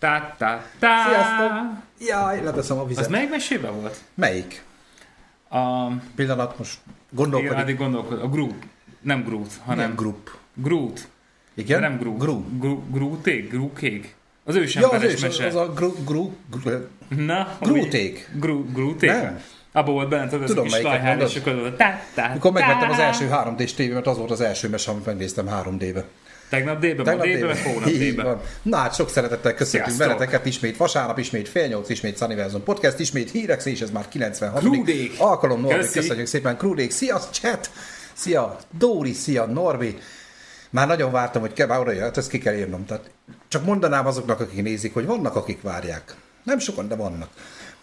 Tá, tá, tá. Sziasztok! Jaj, leteszem a vizet. Az melyik mesében volt? Melyik? A... Pillanat, most Igen, gondolkodik. addig gondolkod. A Groot. Nem Groot, hanem Nem grup. Groot. Igen? De nem Groot. Gru- Grooték? Grookék? Az Ja, az ősemberes is, mese. az a gru, gru, Na, Grooték. Grooték? Abba volt benne, tudod, ez a Tudom, kis lajhár, és akkor Mikor megvettem az első 3D-s tévémet, az volt az első mese, amit megnéztem 3D-be. Tegnap hónap Így délben. van. Na hát sok szeretettel köszöntünk Sziasztok. veleteket ismét vasárnap, ismét fél nyolc, ismét Sunnyverzon Podcast, ismét hírek, és ez már 96. Krúdék. alkalom. Norbi, Köszi. köszönjük szépen. Krúdék, szia chat! Szia Dóri, szia Norbi! Már nagyon vártam, hogy kell, oda jött, ezt ki kell írnom. Tehát csak mondanám azoknak, akik nézik, hogy vannak, akik várják. Nem sokan, de vannak.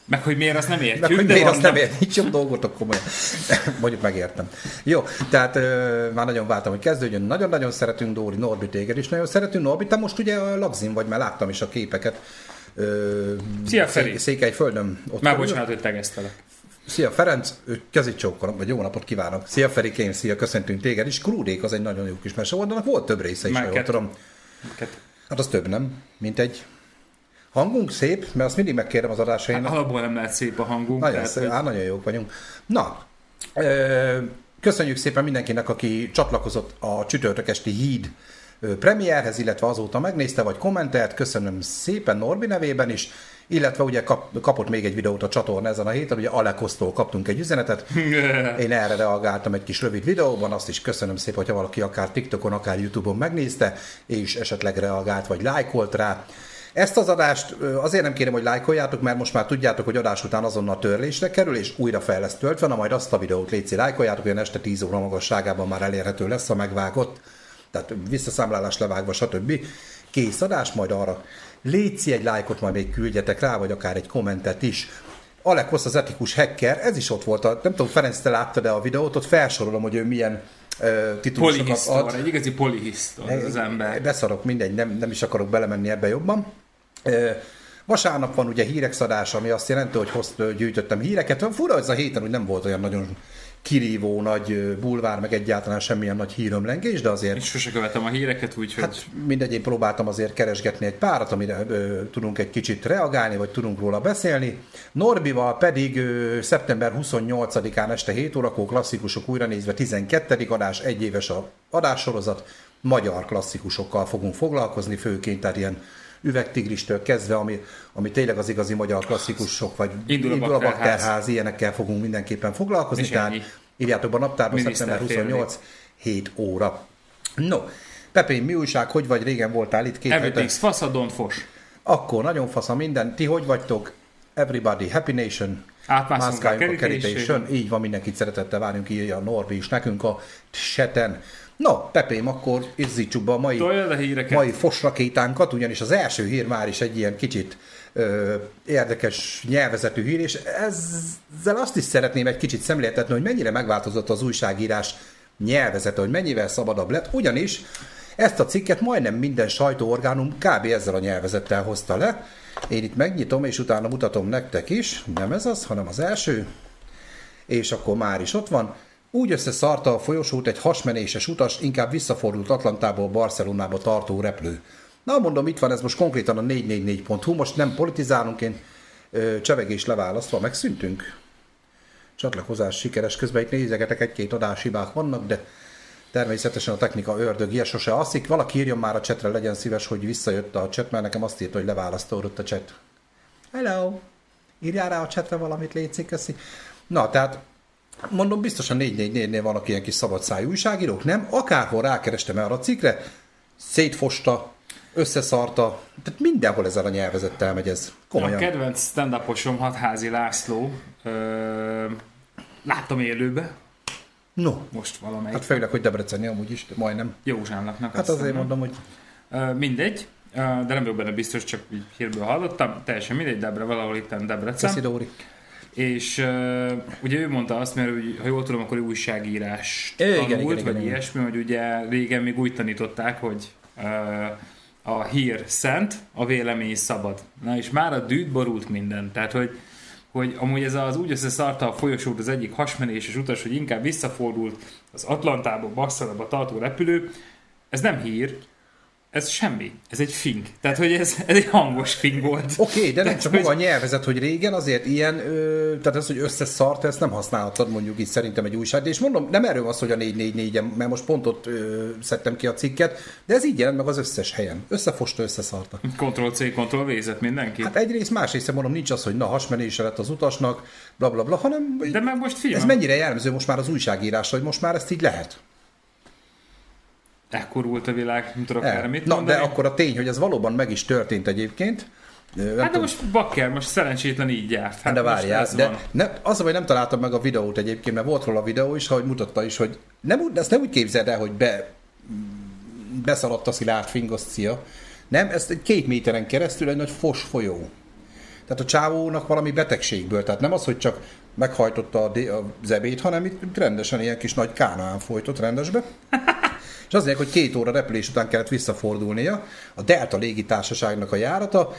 Meg hogy miért, azt nem értjük, Meg hogy miért azt nem vannak. ért, nincs jobb dolgotok komolyan. Mondjuk megértem. Jó, tehát ö, már nagyon vártam, hogy kezdődjön. Nagyon-nagyon szeretünk Dóri, Norbi téged is nagyon szeretünk. Norbi, te most ugye a Lagzin vagy, mert láttam is a képeket. Ö, Szia, Feri. Szé- Székelyföldön. Ott Már bocsánat, hogy tegeztelek. Szia Ferenc, kezit csókolom, vagy jó napot kívánok. Szia Ferikém, szia, köszöntünk téged is. Krúdék az egy nagyon jó kis mese volt, de volt több része is, ha jól tudom. Hát az több, nem? Mint egy hangunk szép, mert azt mindig megkérem az adásaimnak. Alapból nem lehet szép a hangunk. Nagyon, tehát, szép, hogy- hát nagyon jók vagyunk. Na, ö, köszönjük szépen mindenkinek, aki csatlakozott a csütörtök esti híd premierhez, illetve azóta megnézte, vagy kommentelt. Köszönöm szépen Norbi nevében is, illetve ugye kap, kapott még egy videót a csatorna ezen a héten, ugye Alekosztól kaptunk egy üzenetet. Én erre reagáltam egy kis rövid videóban, azt is köszönöm szépen, hogyha valaki akár TikTokon, akár YouTube-on megnézte, és esetleg reagált, vagy lájkolt rá. Ezt az adást azért nem kérem, hogy lájkoljátok, mert most már tudjátok, hogy adás után azonnal törlésre kerül, és újra fel lesz töltve, na majd azt a videót létszi lájkoljátok, olyan este 10 óra magasságában már elérhető lesz a megvágott, tehát visszaszámlálás levágva, stb. Kész adás, majd arra létszi egy lájkot, majd még küldjetek rá, vagy akár egy kommentet is. Alekosz az etikus hacker, ez is ott volt, a, nem tudom, Ferenc, te láttad de a videót, ott felsorolom, hogy ő milyen titulusokat ad. egy igazi polihisztor az ember. Beszarok, mindegy, nem, nem is akarok belemenni ebbe jobban. Vasárnap van ugye hírek szadása, ami azt jelenti, hogy hozt, gyűjtöttem híreket. Fura, ez a héten úgy nem volt olyan nagyon kirívó nagy bulvár, meg egyáltalán semmilyen nagy hírömlengés, de azért Én sose követem a híreket, úgyhogy Hát mindegy, én próbáltam azért keresgetni egy párat, amire ö, tudunk egy kicsit reagálni, vagy tudunk róla beszélni. Norbival pedig ö, szeptember 28-án este 7 órakor klasszikusok újra nézve 12. adás, egy éves a adássorozat, magyar klasszikusokkal fogunk foglalkozni, főként tehát ilyen üvegtigristől kezdve, ami, ami tényleg az igazi magyar klasszikusok, vagy Indul a a bakterház. ilyenekkel fogunk mindenképpen foglalkozni, És tehát írjátok be a naptárba szeptember Miniszterfélnék. 28, 7 óra. No, Pepén, mi újság, hogy vagy? Régen voltál itt két everything's fasz, a fos. Akkor nagyon fasz a minden. Ti hogy vagytok? Everybody, Happy Nation. Átmászunk a kerítésén. Így van, mindenkit szeretettel várjunk, írja a Norbi is nekünk a chaten. No, Pepém, akkor izzítsuk be a mai, mai fosrakétánkat, ugyanis az első hír már is egy ilyen kicsit ö, érdekes nyelvezetű hír, és ezzel azt is szeretném egy kicsit szemléltetni, hogy mennyire megváltozott az újságírás nyelvezete, hogy mennyivel szabadabb lett, ugyanis ezt a cikket majdnem minden sajtóorgánum kb. ezzel a nyelvezettel hozta le. Én itt megnyitom, és utána mutatom nektek is. Nem ez az, hanem az első. És akkor már is ott van. Úgy összeszarta a folyosót egy hasmenéses utas, inkább visszafordult Atlantából Barcelonába tartó repülő. Na mondom, itt van ez most konkrétan a 444.hu, most nem politizálunk, én ö, csevegés leválasztva megszűntünk. Csatlakozás sikeres, közben itt nézegetek, egy-két adáshibák vannak, de természetesen a technika ördögje sose alszik. Valaki írjon már a csetre, legyen szíves, hogy visszajött a chat, mert nekem azt írta, hogy leválasztódott a chat. Hello! Írjál rá a csetre valamit, létszik, köszi. Na, tehát mondom, biztosan 444-nél vannak ilyen kis szabadszájú újságírók, nem? Akárhol rákerestem erre a cikkre, szétfosta, összeszarta, tehát mindenhol ezzel a nyelvezettel megy ez. A Komolyan. kedvenc stand-uposom Hatházi László. Ö, láttam élőbe, No, most valamelyik. hát főleg, hogy Debreceni amúgy is, de majdnem. Józsánnak. Hát azért mondom, hogy Ö, mindegy, de nem vagyok benne biztos, csak így hírből hallottam. Teljesen mindegy, Debre, valahol itt Debrecen. Köszi Dóri. És uh, ugye ő mondta azt, mert úgy, ha jól tudom, akkor ő újságírás Igen, tanult, igen, igen, vagy igen. ilyesmi, hogy ugye régen még úgy tanították, hogy uh, a hír szent, a vélemény szabad. Na és már a dűt borult minden. Tehát, hogy, hogy amúgy ez az úgy összeszarta a folyosót az egyik hasmenéses utas, hogy inkább visszafordult az Atlantába, Barcelonába tartó repülő, ez nem hír, ez semmi. Ez egy fing. Tehát, hogy ez, ez egy hangos fing volt. Oké, okay, de nem csak hogy- maga a nyelvezet, hogy régen azért ilyen, ö, tehát ez, hogy összeszart, ezt nem használhatod mondjuk itt szerintem egy újság. És mondom, nem erről szó, hogy a 444-en, mert most pont ott ö, szedtem ki a cikket, de ez így jelent meg az összes helyen. Összefosta, összeszarta. Ctrl-C, Ctrl-V-zet mindenki. Hát egyrészt, másrészt mondom, nincs az, hogy na hasmenése lett az utasnak, bla bla bla, hanem De meg most figyelj, ez mennyire jellemző most már az újságírásra, hogy most már ezt így lehet. Ekkorult a világ, nem tudok erre mit Na, mondani. de akkor a tény, hogy ez valóban meg is történt egyébként. Nem Hát de most bakker, most szerencsétlen így járt. Hát de most várjál, de van. ne, az, hogy nem találtam meg a videót egyébként, mert volt róla a videó is, ahogy mutatta is, hogy nem, ezt nem úgy képzeld el, hogy be, beszaladt a szilárd fingoszcia. Nem, ez egy két méteren keresztül egy nagy fos folyó. Tehát a csávónak valami betegségből, tehát nem az, hogy csak meghajtotta a, a zebét, hanem itt rendesen ilyen kis nagy kánaán folytott rendesbe. Az lényeg, hogy két óra repülés után kellett visszafordulnia. A Delta légitársaságnak a járata,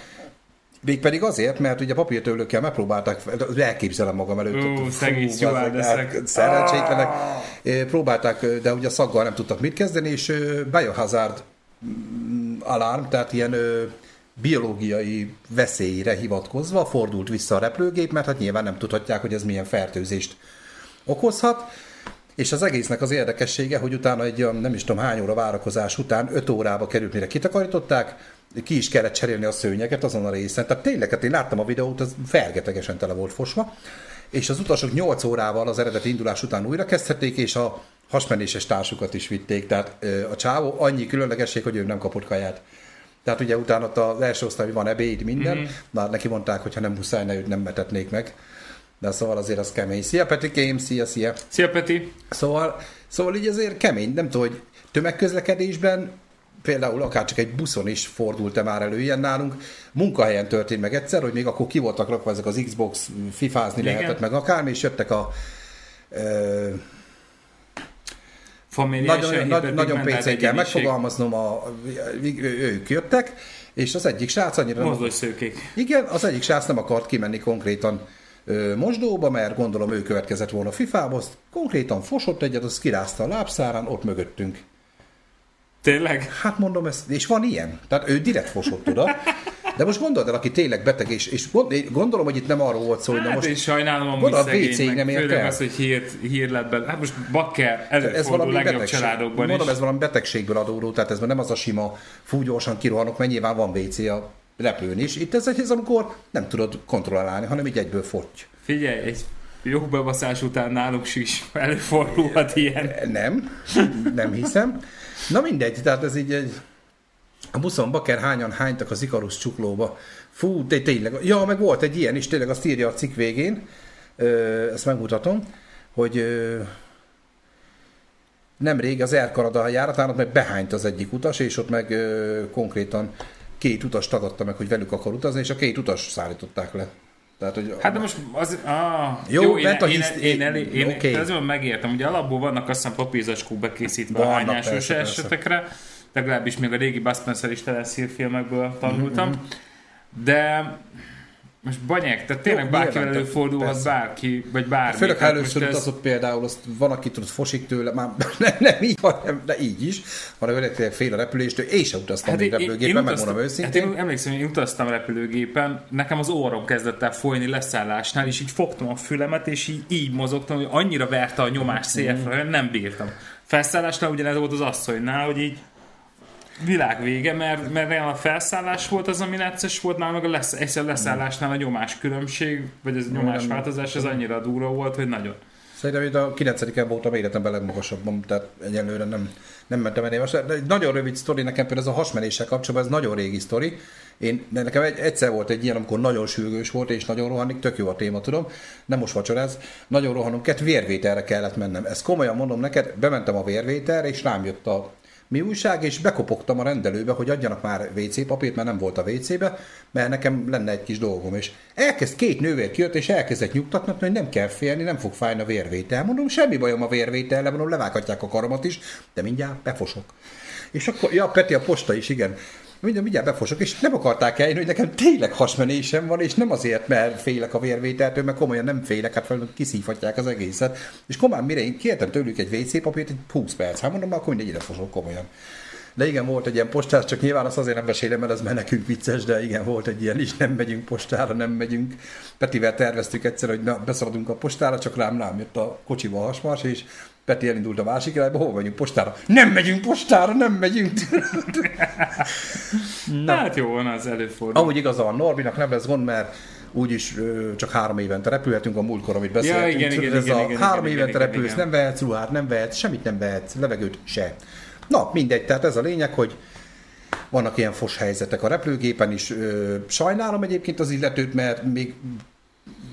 Mégpedig azért, mert ugye papírtőlőkkel megpróbálták, elképzelem magam előtt. Ú, szegény hát Szerencsétlenek. Eh, Próbálták, de ugye a szaggal nem tudtak mit kezdeni, és biohazard mm, alarm, tehát ilyen biológiai veszélyre hivatkozva fordult vissza a repülőgép, mert hát nyilván nem tudhatják, hogy ez milyen fertőzést okozhat. És az egésznek az érdekessége, hogy utána egy olyan nem is tudom hány óra várakozás után 5 órába került, mire kitakarították, ki is kellett cserélni a szőnyeget azon a részen. Tehát tényleg, hát én láttam a videót, ez fergetegesen tele volt fosva. És az utasok 8 órával az eredeti indulás után újra kezdhették, és a hasmenéses társukat is vitték. Tehát a csávó annyi különlegesség, hogy ő nem kapott kaját. Tehát ugye utána az első osztály van ebéd, minden. Mm-hmm. Na, neki mondták, hogy ha nem muszáj, ne, őt nem metetnék meg. De szóval azért az kemény. Szia Petikém, szia, szia. Szia Peti! Szóval, szóval így azért kemény, nem tudom, hogy tömegközlekedésben például akár csak egy buszon is fordult-e már elő ilyen nálunk. Munkahelyen történt meg egyszer, hogy még akkor ki voltak rakva ezek az Xbox, fifázni Igen. lehetett meg akármi, és jöttek a ö, Familiális nagyon, nagy, nagyon egyéniség. megfogalmaznom, a, ők jöttek, és az egyik srác annyira nem Mozdulj szőkék. igen, az egyik srác nem akart kimenni konkrétan mosdóba, mert gondolom ő következett volna FIFA-ba, azt konkrétan fosott egyet, az kirázta a lábszárán, ott mögöttünk. Tényleg? Hát mondom ezt, és van ilyen. Tehát ő direkt fosott oda. De most gondold el, aki tényleg beteg, és, és gondolom, hogy itt nem arról volt szó, hogy na Hát most én sajnálom amúgy a meg nem ért el. az, hogy hír, hír lett belőle. Hát most bakker ez előfordul valami legjobb betegség. családokban Mondom, is. ez valami betegségből adódó, tehát ez nem az a sima, fú, gyorsan kirohanok, mert nyilván van WC a repülőn is. Itt ez, egy- ez amikor nem tudod kontrollálni, hanem így egyből fogy. Figyelj, egy jó bebaszás után nálunk is előfordulhat ilyen. Nem, nem hiszem. Na mindegy, tehát ez így egy... A buszon baker hányan hánytak az Ikarus csuklóba. Fú, de tényleg. Ja, meg volt egy ilyen is, tényleg azt írja a cikk végén, ö, ezt megmutatom, hogy ö, nemrég az Air Canada járatának meg behányt az egyik utas, és ott meg ö, konkrétan két utas tagadta meg, hogy velük akar utazni, és a két utas szállították le. Tehát, hogy Hát de most az... Ah, Jó, jó, én, a én, hisz- én, én, én, én, oké. én megértem. Ugye alapból vannak azt hiszem papírzacskók bekészítve a Vannak, hányásos persze, persze. esetekre. Legalábbis még a régi Bud Spencer is filmekből tanultam. Mhm, De most banyek, tehát tényleg Jó, bárkivel előfordulhat persze. bárki, vagy bármi. Főleg, ha először most ez- utazott például, azt van, aki tudod, fosik tőle, már nem, nem így, hanem de így is, hanem tényleg fél a repüléstől, én sem utaztam hát még repülőgépen, megmondom őszintén. Hát én emlékszem, hogy én utaztam repülőgépen, nekem az orrom kezdett el folyni leszállásnál, és így fogtam a fülemet, és így, így mozogtam, hogy annyira verte a nyomás CF-re, hogy nem bírtam. Felszállásnál ugyanez volt az asszonynál, hogy így világ vége, mert, mert a felszállás volt az, ami necces volt, nálam meg a lesz, egyszer leszállásnál a nyomás különbség, vagy az nyomásváltozás, az annyira durva volt, hogy nagyon. Szerintem itt a 9 voltam életemben legmagasabban, tehát egyelőre nem, nem mentem el most. Egy nagyon rövid sztori, nekem például ez a hasmenéssel kapcsolatban, ez nagyon régi sztori. Én, nekem egy, egyszer volt egy ilyen, amikor nagyon sürgős volt, és nagyon rohanni, tök jó a téma, tudom, nem most vacsoráz, nagyon rohanunk kellett, vérvételre kellett mennem. Ezt komolyan mondom neked, bementem a vérvételre, és rám jött a mi újság, és bekopogtam a rendelőbe, hogy adjanak már WC papírt, mert nem volt a WC-be, mert nekem lenne egy kis dolgom. És elkezd két nővér kijött, és elkezdett nyugtatni, hogy nem kell félni, nem fog fájni a vérvétel. Mondom, semmi bajom a vérvétellel, mondom, levághatják a karomat is, de mindjárt befosok. És akkor, ja, Peti, a posta is, igen. Mindjárt, mindjárt befosok, és nem akarták eljönni, hogy nekem tényleg hasmenésem van, és nem azért, mert félek a vérvételtől, mert komolyan nem félek, hát fel kiszívhatják az egészet. És komolyan, mire én kértem tőlük egy WC papírt, egy 20 perc, hát mondom, akkor mindegy, ide fosok komolyan. De igen, volt egy ilyen postára, csak nyilván azt azért nem mesélem, mert az már nekünk vicces, de igen, volt egy ilyen is, nem megyünk postára, nem megyünk. Petivel terveztük egyszer, hogy na, beszaladunk a postára, csak rám rám jött a kocsiba a hasmars, és Peti elindult a másik irányba, hol megyünk postára? Nem megyünk postára, nem megyünk. Na. Hát jó van, az előfordul. Amúgy igaza van Norbinak, nem lesz gond, mert úgyis ö, csak három évente repülhetünk a múltkor, amit beszéltünk. Ja, igen, igen, Ez igen, a igen, három igen, évente igen, repülsz, igen. nem vehetsz ruhát, nem vehetsz, semmit nem vehetsz, levegőt se. Na, mindegy, tehát ez a lényeg, hogy vannak ilyen fos helyzetek a repülőgépen is. Ö, sajnálom egyébként az illetőt, mert még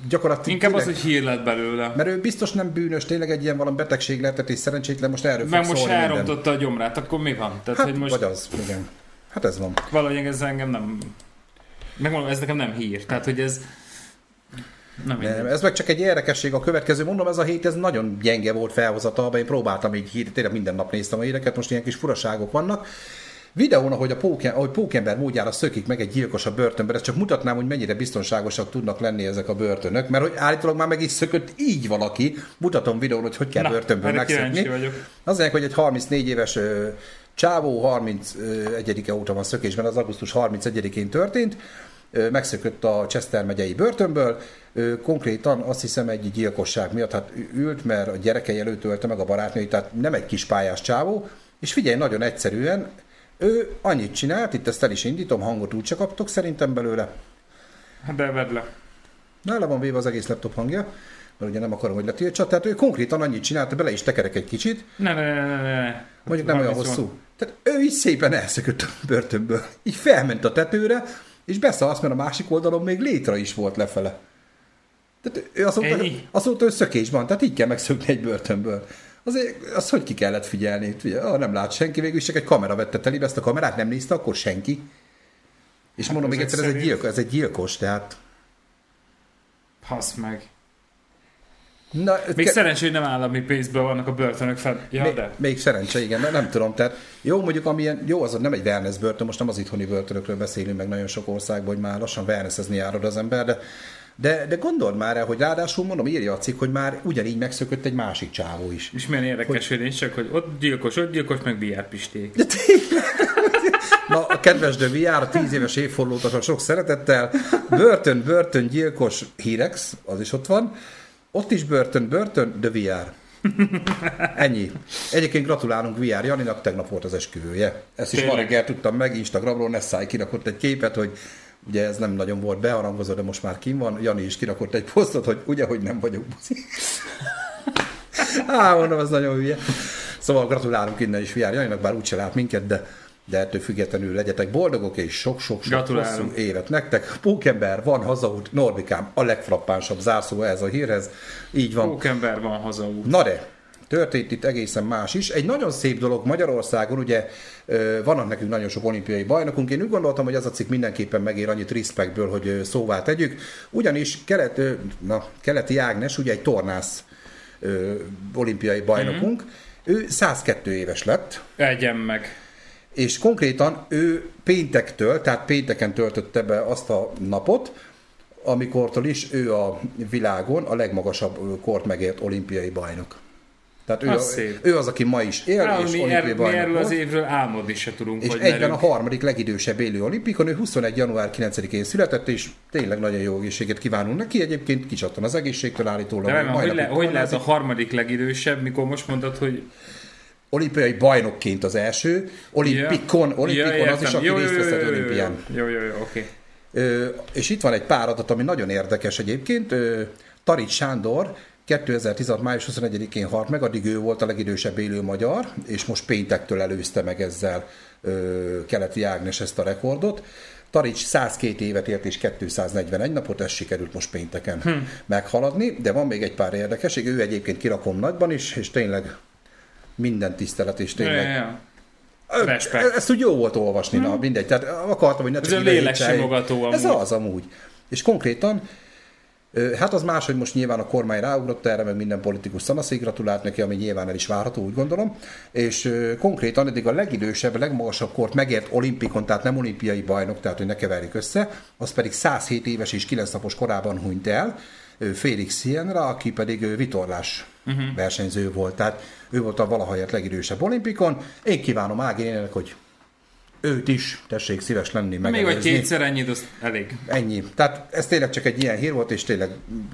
gyakorlatilag... Inkább az, tényleg- hogy hír lett belőle. Mert ő biztos nem bűnös, tényleg egy ilyen valami betegség lehetett, és szerencsétlen most erről fog most elrontotta a gyomrát, akkor mi van? Tehát, Hát, hogy most vagy az, igen. Hát ez van. valahogy ez engem nem... Megmondom, ez nekem nem hír. Tehát, hogy ez... Nem, ez meg csak egy érdekesség. A következő, mondom, ez a hét ez nagyon gyenge volt felhozatalban. Én próbáltam így hír, tényleg minden nap néztem a híreket, most ilyen kis furaságok vannak. Videón, ahogy, a póken, ahogy pókember módjára szökik meg egy gyilkos a börtönbe, ezt csak mutatnám, hogy mennyire biztonságosak tudnak lenni ezek a börtönök, mert hogy állítólag már meg is szökött így valaki. Mutatom videón, hogy hogy kell Na, börtönből megszökni. Az lényeg, hogy egy 34 éves csávó 31-e óta van szökésben, az augusztus 31-én történt, megszökött a Chester megyei börtönből, konkrétan azt hiszem egy gyilkosság miatt hát ült, mert a gyerekei előtt ölte meg a barátnőit, tehát nem egy kis pályás csávó, és figyelj, nagyon egyszerűen, ő annyit csinált, itt ezt el is indítom, hangot úgy csak kaptok szerintem belőle, de vedd le. Nála van véve az egész laptop hangja, mert ugye nem akarom, hogy letiltsa, tehát ő konkrétan annyit csinált, bele is tekerek egy kicsit, Ne, ne, ne, ne, ne. Mondjuk nem olyan 30 van. hosszú. Tehát ő így szépen elszökött a börtönből. Így felment a tetőre, és beszalasz, mert a másik oldalon még létre is volt lefele. Tehát ő mondta, Ennyi? azt mondta, hogy szökés van, tehát így kell megszökni egy börtönből. Azért azt hogy ki kellett figyelni? Ugye, ah, nem lát senki, végül is csak egy kamera vette telébe, ezt a kamerát nem nézte, akkor senki. És mondom még egyszer, ez egy, szerint- gyilkos, ez egy gyilkos, tehát... Hasz meg. Na, Még ke- szerencsé, hogy nem állami pénzből vannak a börtönök fel. Ja, még, de. még szerencse, igen, nem, nem tudom. Tehát jó, mondjuk amilyen, jó, az nem egy wellness börtön, most nem az itthoni börtönökről beszélünk meg nagyon sok országban, hogy már lassan wellnessezni járod az ember, de, de, de gondold már el, hogy ráadásul mondom, írja a cikk, hogy már ugyanígy megszökött egy másik csávó is. És milyen érdekes, hogy nincs csak, hogy ott gyilkos, ott gyilkos, meg biár pisték. De. Na, a kedves de VR, 10 éves évfordulót sok szeretettel. Börtön, börtön, gyilkos Hirex, az is ott van. Ott is börtön, börtön, de VR. Ennyi. Egyébként gratulálunk VR Janinak, tegnap volt az esküvője. Ezt is ma Tényleg? reggel tudtam meg, Instagramról Nessai kirakott egy képet, hogy ugye ez nem nagyon volt beharangozó, de most már kim van. Jani is kirakott egy posztot, hogy ugye, hogy nem vagyok buzi. Á, mondom, ez nagyon hülye. Szóval gratulálunk innen is VR Janinak, bár úgyse lát minket, de, de ettől függetlenül legyetek boldogok, és sok-sok-sok hosszú évet nektek. Pókember, van hazaút, Norbikám, a legfrappánsabb zárszó ez a hírhez. Így van. Pókember van hazaút. Na de, történt itt egészen más is. Egy nagyon szép dolog Magyarországon, ugye vannak nekünk nagyon sok olimpiai bajnokunk. Én úgy gondoltam, hogy ez a cikk mindenképpen megér annyit respektből, hogy szóvá tegyük. Ugyanis Kelet, na, Keleti Ágnes, ugye egy tornász ö, olimpiai bajnokunk, Mhm. ő 102 éves lett, Egyen meg. és konkrétan ő péntektől, tehát pénteken töltötte be azt a napot, amikortól is ő a világon a legmagasabb kort megért olimpiai bajnok. Tehát ő, Az a, szép. ő az, aki ma is él, Á, és mi, olimpiai er, bajnok erről az évről álmodni se tudunk, És hogy egyben merünk. a harmadik legidősebb élő olimpikon, ő 21. január 9-én született, és tényleg nagyon jó egészséget kívánunk neki. Egyébként kicsattan az egészségtől állítólag. De nem, hogy, le, hogy lehet a harmadik legidősebb, mikor most mondod, hogy Olimpiai bajnokként az első, olimpikon, olimpikon az is, aki Jó, részt vesz jó, olimpián. Jó, jó, jó, oké. Ö, és itt van egy pár adat, ami nagyon érdekes egyébként. Ö, Tarics Sándor 2016. május 21-én halt meg, addig ő volt a legidősebb élő magyar, és most péntektől előzte meg ezzel ö, Keleti Ágnes ezt a rekordot. Tarics 102 évet élt és 241 napot, ez sikerült most pénteken hm. meghaladni, de van még egy pár érdekesség, ő egyébként kirakom nagyban is, és tényleg minden tisztelet, és tényleg ja, ja. Respekt. Ezt úgy jó volt olvasni, na mindegy. Tehát akartam, hogy ne Ez csak a ide léleksimogató Ez az amúgy. És konkrétan, hát az más, hogy most nyilván a kormány ráugrott erre, meg minden politikus szanaszék gratulált neki, ami nyilván el is várható, úgy gondolom. És konkrétan eddig a legidősebb, legmagasabb kort megért olimpikon, tehát nem olimpiai bajnok, tehát hogy ne keverjük össze, az pedig 107 éves és 9 napos korában hunyt el, Félix Sienra, aki pedig vitorlás uh-huh. versenyző volt. Tehát ő volt a valahelyett legidősebb olimpikon. Én kívánom Ági nének, hogy őt is, tessék szíves lenni, Még vagy kétszer ennyit, az elég. Ennyi. Tehát ez tényleg csak egy ilyen hír volt, és tényleg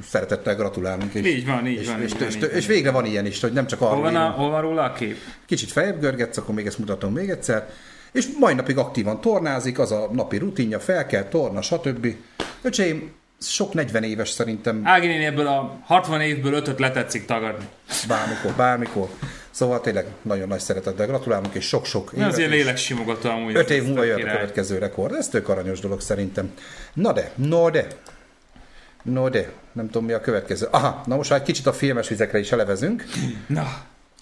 szeretettel gratulálunk. És, Így van, így és, van, és, így van, és, így és végre van ilyen is, hogy nem csak Hol arról van, a, hol van róla a kép? Kicsit feljebb görgetsz, akkor még ezt mutatom még egyszer. És mai napig aktívan tornázik, az a napi rutinja, fel kell, torna, stb. Öcsém, sok 40 éves szerintem Ági ebből a 60 évből ötöt letetszik tagadni. bármikor, bármikor. Szóval tényleg nagyon nagy szeretettel gratulálunk, és sok-sok Ez ilyen és léleksimogató amúgy. Öt év múlva jött a következő rekord. Ez tök aranyos dolog szerintem. Na de, no de. No de, nem tudom mi a következő. Aha, na most már egy kicsit a filmes vizekre is elevezünk. Na,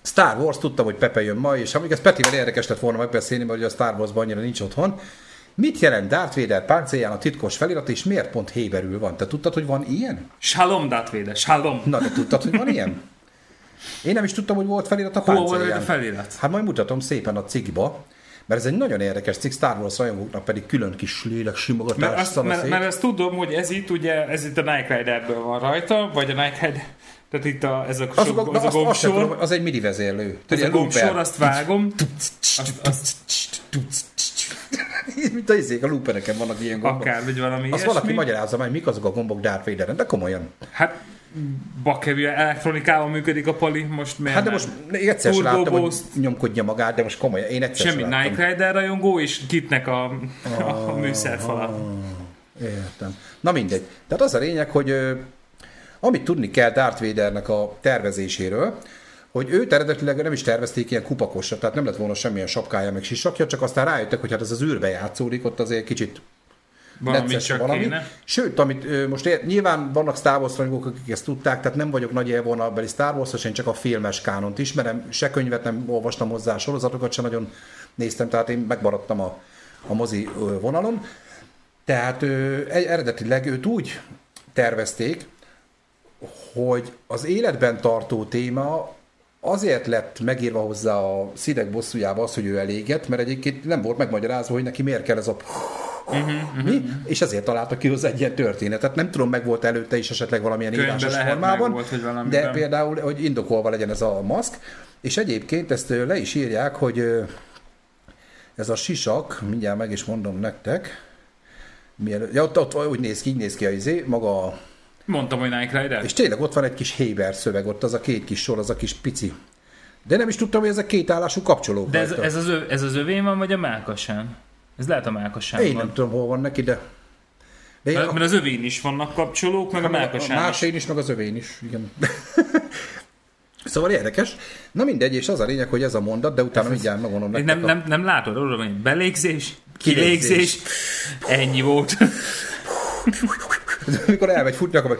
Star Wars, tudtam, hogy Pepe jön ma, és amíg ez Petivel érdekes lett volna megbeszélni, mert ugye a Star Warsban annyira nincs otthon. Mit jelent Darth Vader páncélján a titkos felirat, és miért pont héberül van? Te tudtad, hogy van ilyen? Shalom, Darth Vader, Shalom. Na, de tudtad, hogy van ilyen? Én nem is tudtam, hogy volt felirat a Hol volt páncélján. a felirat? Hát majd mutatom szépen a cikkba, mert ez egy nagyon érdekes cikk, Star Wars rajongóknak pedig külön kis lélek simogatás Mert, azt, mert, mert ezt tudom, hogy ez itt ugye, ez itt a Nike Riderből van rajta, vagy a Nike Rider, tehát itt a, ez a, az, sok, az, ez a azt, azt sem tudom, gombsor, az egy midi vezérlő. ez a gombsor, azt vágom, Mint a izék, a loopereken vannak ilyen gombok. akár, vagy valami Azt valaki magyarázza meg, mik azok a gombok Darth Vaderen, de komolyan. Hát, bakevi elektronikával működik a pali, most miért Hát de most egyszer sem láttam, hogy Boost. nyomkodja magát, de most komolyan, én egyszer Semmi sem láttam. Nike Rider rajongó, és kitnek a, a műszerfala. Értem. Na mindegy. Tehát az a lényeg, hogy amit tudni kell Darth Vadernek a tervezéséről, hogy őt eredetileg nem is tervezték ilyen kupakosra, tehát nem lett volna semmilyen sapkája meg sisakja, csak aztán rájöttek, hogy hát ez az űrbe játszódik, ott azért kicsit Valami csak valami. kéne. Sőt, amit most nyilván vannak Star Wars rajongók, akik ezt tudták, tehát nem vagyok nagy élvonalbeli Star Wars, én csak a filmes kánont ismerem, se könyvet nem olvastam hozzá, sorozatokat sem nagyon néztem, tehát én megmaradtam a, a mozi vonalon. Tehát egy- eredetileg őt úgy tervezték, hogy az életben tartó téma azért lett megírva hozzá a szidek bosszújába az, hogy ő eléget, mert egyébként nem volt megmagyarázva, hogy neki miért kell ez a Mi? És ezért találtak ki hozzá egy ilyen történetet. Nem tudom, meg volt előtte is esetleg valamilyen Könyvben írásos lehet, formában, volt, hogy valamiben. de például, hogy indokolva legyen ez a maszk, és egyébként ezt ö, le is írják, hogy ö, ez a sisak, mindjárt meg is mondom nektek, mielőtt, ja, ott, ott úgy néz ki, így néz ki a izé, maga a Mondtam, hogy Nike Rider. és tényleg ott van egy kis Héber szöveg, ott az a két kis sor, az a kis pici. De nem is tudtam, hogy ezek két állású kapcsolók. De ez, ez, az, öv, ez az övén van, vagy a Mákasán? Ez lehet a Mákasán Én nem tudom, hol van neki, de... de én Mert, mert az övén is vannak kapcsolók, meg a a Mákasán is. másén is, meg az övén is, igen. szóval érdekes. Na mindegy, és az a lényeg, hogy ez a mondat, de utána mindjárt megmondom Nem, nektek. nem, nem látod, oda van, belégzés, Kilégzés. kilégzés, ennyi volt. A... Amikor elmegy futni, akkor meg...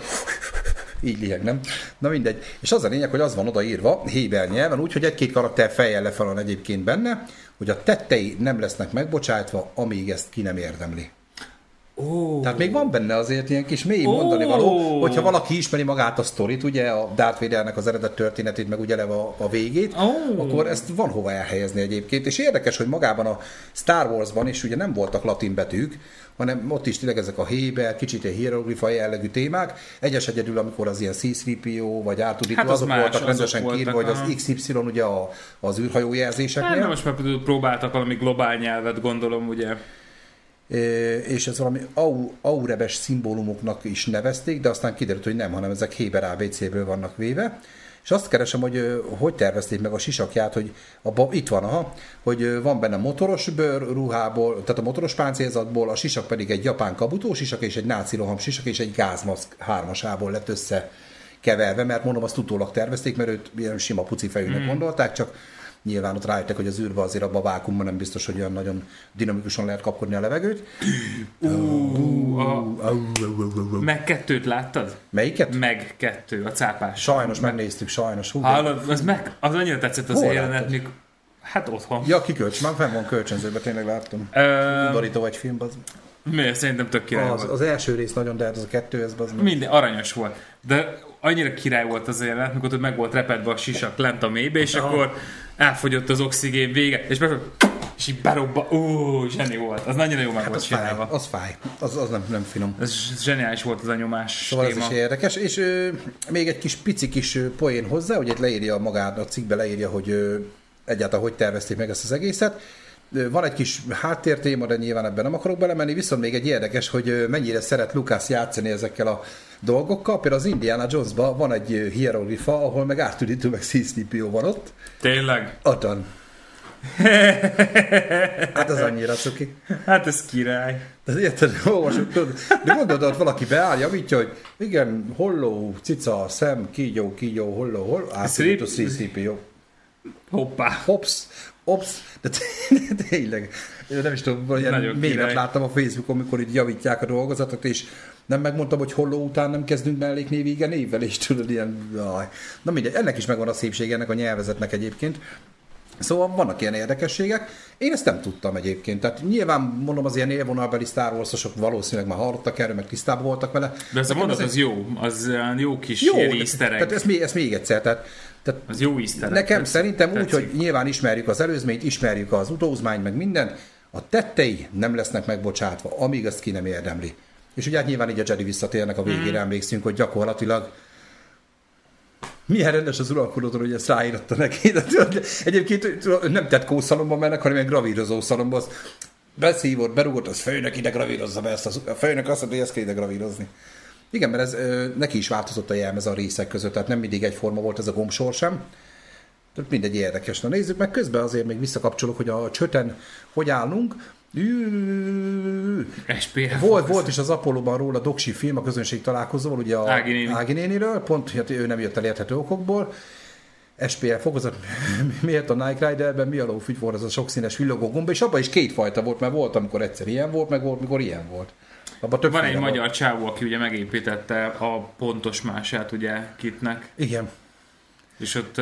Így liheg, nem? Na mindegy. És az a lényeg, hogy az van odaírva Héber nyelven, úgyhogy egy-két karakter fejjel lefelé van egyébként benne, hogy a tettei nem lesznek megbocsátva, amíg ezt ki nem érdemli. Ó, Tehát még van benne azért ilyen kis mély Ó! mondani való, hogyha valaki ismeri magát a sztorit, ugye a Darth Vadernek az eredet történetét, meg ugye eleve a, a végét, Ó! akkor ezt van hova elhelyezni egyébként. És érdekes, hogy magában a Star Warsban is ugye nem voltak latin betűk, hanem ott is tényleg ezek a Héber, kicsit egy hieroglifa jellegű témák. Egyes egyedül, amikor az ilyen C-3PO vagy r Hát az azok más, voltak azok rendesen voltak, vagy aha. az XY ugye a, az űrhajó jelzéseknél. hát de most már próbáltak valami globál nyelvet, gondolom, ugye. És ez valami au, aurebes szimbólumoknak is nevezték, de aztán kiderült, hogy nem, hanem ezek Héber ABC-ből vannak véve. És azt keresem, hogy hogy tervezték meg a sisakját, hogy abba, itt van, aha, hogy van benne motoros bőr ruhából, tehát a motoros páncélzatból, a sisak pedig egy japán kabutó sisak, és egy náci roham sisak, és egy gázmaszk hármasából lett össze keverve, mert mondom, azt utólag tervezték, mert őt ilyen sima puci fejűnek mm. gondolták, csak nyilván ott rájöttek, hogy az űrbe azért abban a vákumban nem biztos, hogy olyan nagyon dinamikusan lehet kapkodni a levegőt. Meg kettőt láttad? Melyiket? Meg kettő, a cápás. Sajnos megnéztük, sajnos. Hú, Hallod, az, meg, az annyira tetszett az jelenet, mikor... Hát otthon. Ja, kikölcs, már fenn van kölcsönzőben, tényleg láttam. Ö, Udorító vagy film, az, miért? Szerintem tök király az, volt. az, első rész nagyon, de hát az a kettő, ez az Minden aranyos volt. De annyira király volt az jelenet, mikor ott meg volt repedve a sisak lent a mélybe, és akkor elfogyott az oxigén vége, és meg és így berobba, ó, zseni volt. Az nagyon jó meg Hát volt az fáj, csinálva. az fáj. Az, az nem, nem finom. Ez zseniális volt az a nyomás Szóval téma. ez is érdekes, és ö, még egy kis pici kis poén hozzá, hogy itt leírja magát, a cikkbe leírja, hogy ö, egyáltalán hogy tervezték meg ezt az egészet. Van egy kis háttértéma, de nyilván ebben nem akarok belemenni, viszont még egy érdekes, hogy mennyire szeret Lukács játszani ezekkel a dolgokkal. Például az Indiana jones van egy hieroglifa, ahol meg átüdítő, meg CCPO van ott. Tényleg? Ottan. hát az annyira cuki. Hát ez király. De érted, olvasok, tudod, de gondolod, ott valaki beáll, javítja, hogy igen, holló, cica, szem, kígyó, kígyó, holló, holló, átüdítő, CCPO. Hoppá. Hops, ops, de tényleg, nem is tudom, ilyen mémet láttam a Facebookon, amikor így javítják a dolgozatot, és nem megmondtam, hogy holló után nem kezdünk melléknév, igen, névvel, és tudod, ilyen, jaj. Na mindegy, ennek is megvan a szépség ennek a nyelvezetnek egyébként. Szóval vannak ilyen érdekességek. Én ezt nem tudtam egyébként. Tehát nyilván mondom, az ilyen élvonalbeli Star wars valószínűleg már hallottak erről, meg tisztában voltak vele. De ez a mondat az, jó, az jó kis jó, easter Tehát ezt még, ezt még egyszer. Tehát, tehát az jó easter Nekem tetszik, szerintem tetszik. úgy, hogy nyilván ismerjük az előzményt, ismerjük az utózmányt, meg minden, a tettei nem lesznek megbocsátva, amíg azt ki nem érdemli. És ugye hát nyilván így a Jedi visszatérnek a végére, mm. emlékszünk, hogy gyakorlatilag milyen rendes az uralkodótól, hogy ezt ráíratta neki. De, egyébként nem tett kószalomba mennek, hanem ilyen gravírozó szalomba. Az beszívott, berúgott, az főnök ide gravírozza be ezt. Az, a főnök azt mondta, hogy ezt kell ide gravírozni. Igen, mert ez ö, neki is változott a jelmez a részek között, tehát nem mindig egyforma volt ez a gombsor sem. Mindegy érdekes. Na nézzük meg, közben azért még visszakapcsolok, hogy a csöten hogy állunk. SPF. Volt, volt is az Apollo-ban róla doksi film a közönség találkozóval, ugye a Ági, néni. Ági néniről, pont, hogy ő nem jött el érthető okokból. SPL fokozat, miért a Nike Riderben mi a lófügy volt az a sokszínes villogó gomba, és abban is két fajta volt, mert volt, amikor egyszer ilyen volt, meg volt, amikor ilyen volt. Abba több Van egy volt. magyar csávó, aki ugye megépítette a pontos mását ugye kitnek. Igen. És ott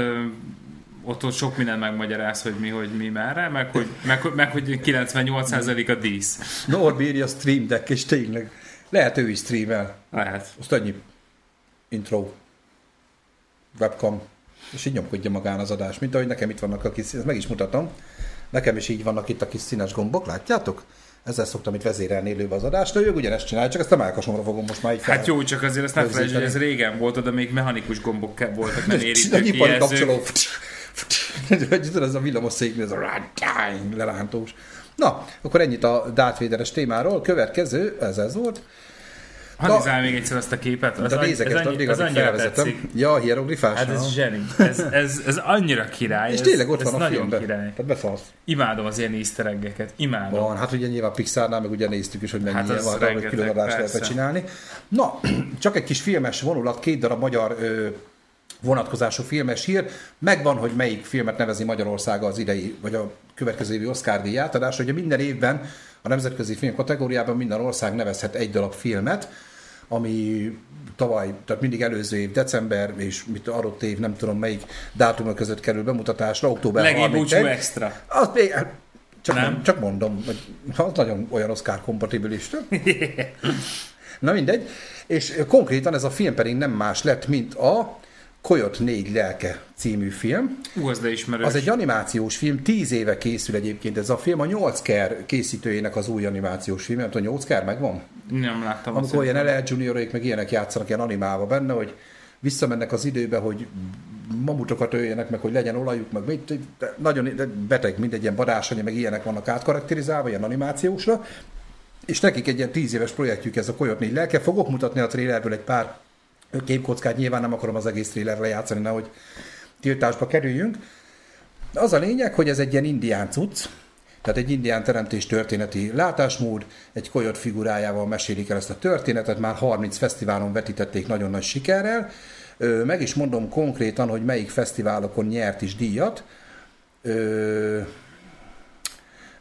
ott, sok minden megmagyaráz, hogy mi, hogy mi merre, meg hogy, meg, meg, hogy 98% a dísz. Norbi írja Stream Deck, és tényleg lehet ő is streamel. Lehet. Azt annyi intro, webcam, és így nyomkodja magán az adás, mint ahogy nekem itt vannak a kis, ezt meg is mutatom, nekem is így vannak itt a kis színes gombok, látjátok? Ezzel szoktam itt vezérelni élőbe az adást, de ők ugyanezt csinálják, csak ezt a melkasomra fogom most már így Hát jó, csak azért ezt ne felejtsd, hogy ez régen volt, de még mechanikus gombok voltak, nem érintő hogy tudod, ez a villamos szék, ez a lerántós. Na, akkor ennyit a Darth Vader-es témáról. Következő, ez ez volt. Hadd nézel még egyszer azt a képet. Az de nézek ezt addig, az annyira tetszik. Ja, a hieroglifás. Hát ez zseni. Ez, ez, ez annyira király. És ez, tényleg ott ez van a filmben. Király. Tehát beszalsz. Imádom az ilyen easter egg Imádom. Van, hát ugye nyilván Pixarnál meg ugye néztük is, hogy mennyi hát van, hogy külön adást lehetett csinálni. Na, csak egy kis filmes vonulat, két darab magyar ö, vonatkozású filmes hír. Megvan, hogy melyik filmet nevezi Magyarország az idei, vagy a következő évi Oscar díj átadás. Ugye minden évben a nemzetközi film kategóriában minden ország nevezhet egy darab filmet, ami tavaly, tehát mindig előző év december, és mit adott év, nem tudom melyik dátumok között kerül bemutatásra, október Legébb 31. extra. Az még, csak, nem? csak mondom, hogy az nagyon olyan Oscar kompatibilis. Na mindegy. És konkrétan ez a film pedig nem más lett, mint a Koyot négy lelke című film. Ú, az de ismerős. Az egy animációs film, tíz éve készül egyébként ez a film, a 8 ker készítőjének az új animációs film, nem tudom, 8 ker megvan? Nem láttam. Amikor ilyen LL juniorék meg ilyenek játszanak ilyen animálva benne, hogy visszamennek az időbe, hogy mamutokat öljenek meg, hogy legyen olajuk, meg mit, nagyon beteg, mindegy ilyen badásanya, meg ilyenek vannak átkarakterizálva, ilyen animációsra, és nekik egy ilyen tíz éves projektjük ez a Koyot négy lelke. Fogok mutatni a trailerből egy pár képkockát, nyilván nem akarom az egész trailerre játszani, nehogy tiltásba kerüljünk. Az a lényeg, hogy ez egy ilyen indián cucc, tehát egy indián teremtés történeti látásmód, egy kolyot figurájával mesélik el ezt a történetet, már 30 fesztiválon vetítették nagyon nagy sikerrel. Meg is mondom konkrétan, hogy melyik fesztiválokon nyert is díjat.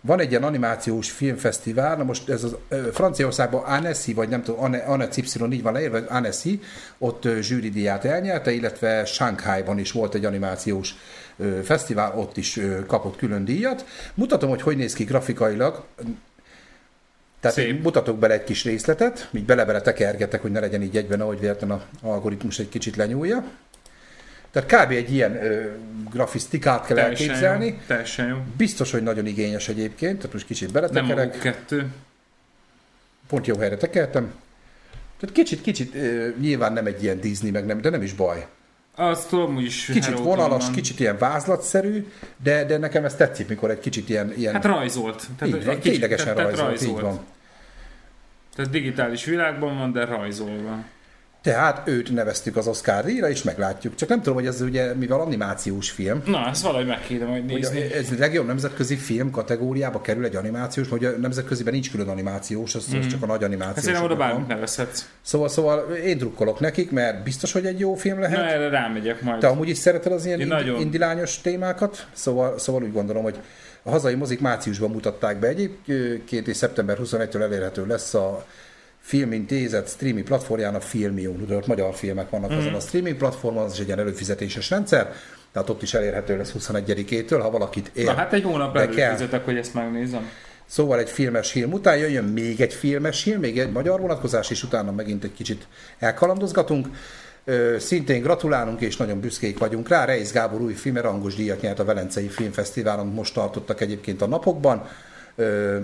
Van egy ilyen animációs filmfesztivál, na most ez az Franciaországban Annecy, vagy nem tudom, Annecy Y így van leírva, Annecy, ott zsűridiát elnyerte, illetve Shanghai-ban is volt egy animációs fesztivál, ott is kapott külön díjat. Mutatom, hogy hogy néz ki grafikailag. Tehát Szép. mutatok bele egy kis részletet, így bele-bele tekergetek, hogy ne legyen így egyben, ahogy véletlen a algoritmus egy kicsit lenyúlja. Tehát kb. egy ilyen ö, grafisztikát kell teljesen elképzelni. Jó, teljesen jó. Biztos, hogy nagyon igényes egyébként, tehát most kicsit beletekerek. Nem kettő. Pont jó helyre tekertem. Tehát kicsit, kicsit ö, nyilván nem egy ilyen Disney, meg nem, de nem is baj. Azt tudom, is Kicsit vonalas, Tillman. kicsit ilyen vázlatszerű, de, de nekem ez tetszik, mikor egy kicsit ilyen... ilyen Hát rajzolt. Tehát így van, egy kicsit- ténylegesen tehát- tehát rajzolt, így van. Tehát digitális világban van, de rajzolva. Tehát őt neveztük az Oscar díjra, és meglátjuk. Csak nem tudom, hogy ez ugye, mivel animációs film, Na, ezt valahogy meg kéne majd nézni. ez a legjobb nemzetközi film kategóriába kerül egy animációs, hogy a nemzetköziben nincs külön animációs, az, az csak a nagy Hát animációs. szerintem oda van. bármit nevezhetsz. Szóval, szóval én drukkolok nekik, mert biztos, hogy egy jó film Na, lehet. erre rámegyek majd. Te amúgy is szereted az ilyen indi- indilányos témákat, szóval, szóval úgy gondolom, hogy a hazai mozik márciusban mutatták be egyébként, és szeptember 21-től elérhető lesz a Filmintézet streaming platformján a Filmium, ugye ott magyar filmek vannak mm. azon a streaming platformon, az is egy ilyen előfizetéses rendszer, tehát ott is elérhető lesz 21-től, ha valakit ér. Na hát egy hónap De kell. előfizetek, hogy ezt megnézem. Szóval egy filmes film után jöjjön még egy filmes film, még egy magyar vonatkozás, és utána megint egy kicsit elkalandozgatunk. Ö, Szintén gratulálunk, és nagyon büszkék vagyunk rá. Reis Gábor új filme rangos díjat nyert a Velencei Filmfesztiválon, most tartottak egyébként a napokban. Ö,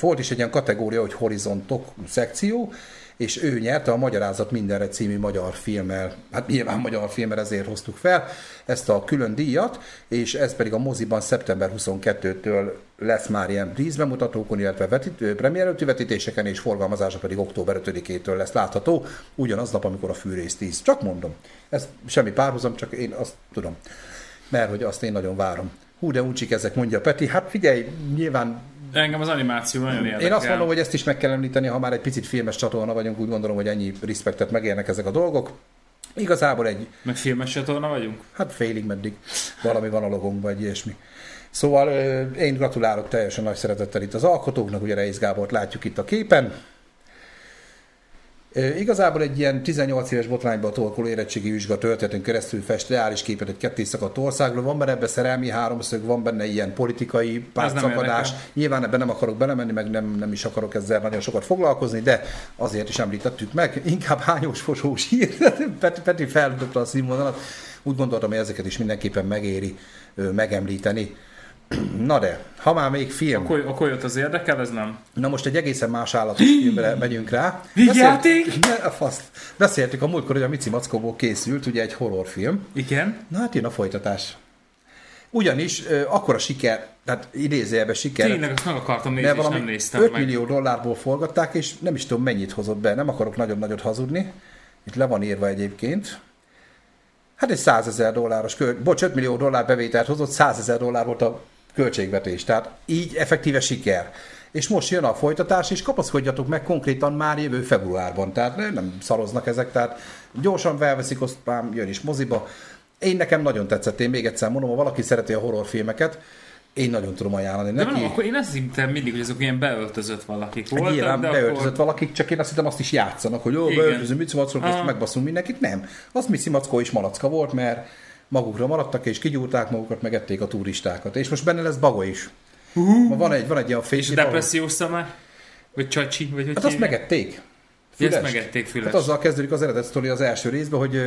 Volt is egy ilyen kategória, hogy horizontok szekció, és ő nyerte a Magyarázat mindenre című magyar filmmel, hát nyilván magyar filmmel ezért hoztuk fel ezt a külön díjat, és ez pedig a moziban szeptember 22-től lesz már ilyen díszbemutatókon, illetve vetít, premier előtti vetítéseken, és forgalmazása pedig október 5-től lesz látható, ugyanaz nap, amikor a fűrész 10. Csak mondom, ez semmi párhuzam, csak én azt tudom, mert hogy azt én nagyon várom. Hú, de uncsik ezek, mondja Peti. Hát figyelj, nyilván Engem az animáció nagyon érdekel. én azt mondom, hogy ezt is meg kell említeni, ha már egy picit filmes csatorna vagyunk, úgy gondolom, hogy ennyi respektet megérnek ezek a dolgok. Igazából egy, Meg filmes csatorna vagyunk? hát félig meddig valami van a logónkban, egy ilyesmi. Szóval én gratulálok teljesen nagy szeretettel itt az alkotóknak, ugye Reis Gábort látjuk itt a képen. Igazából egy ilyen 18 éves botrányba torkoló érettségi vizsga történetén keresztül fest reális képet egy ketté szakadt országról. Van benne ebbe szerelmi háromszög, van benne ilyen politikai pártszakadás. Nyilván ebben nem akarok belemenni, meg nem, nem is akarok ezzel nagyon sokat foglalkozni, de azért is említettük meg. Inkább hányós fosós hír. Peti, Peti feldobta a színvonalat. Úgy gondoltam, hogy ezeket is mindenképpen megéri megemlíteni. Na de, ha már még film. A, koly- a kolyot az érdekel, ez nem? Na most egy egészen más állatos filmre megyünk rá. Vígjáték? Beszélt- a faszt. Beszéltük a múltkor, hogy a Mici Mackóból készült ugye egy horrorfilm. Igen. Na hát jön a folytatás. Ugyanis akkora siker, tehát idézőjelben siker, Tényleg, azt meg akartam nézni, és nem néztem 5 meg. millió dollárból forgatták, és nem is tudom mennyit hozott be, nem akarok nagyon-nagyot hazudni. Itt le van írva egyébként. Hát egy 100 ezer dolláros, köl... bocs, 5 millió dollár bevételt hozott, 100 ezer dollár volt a költségvetés. Tehát így effektíve siker. És most jön a folytatás, és kapaszkodjatok meg konkrétan már jövő februárban. Tehát nem szaroznak ezek, tehát gyorsan felveszik, aztán jön is moziba. Én nekem nagyon tetszett, én még egyszer mondom, ha valaki szereti a horrorfilmeket, én nagyon tudom ajánlani De neki. nem, akkor én azt hittem mindig, hogy azok ilyen beöltözött valakik voltak, Nyilván de beöltözött akkor... valakik, csak én azt hittem azt is játszanak, hogy jó, beöltözünk Mackók, és Aha. megbaszunk mindenkit. Nem. Az Mici Mackó is malacka volt, mert magukra maradtak, és kigyúrták magukat, megették a turistákat. És most benne lesz Bago is. Ma van egy, van egy ilyen És fénykép. a depressziós szamár? Vagy csacsi? Vagy hogy Hát azt megették. Ja, ezt Fülest. megették füles. Hát azzal kezdődik az eredet sztori az első részben, hogy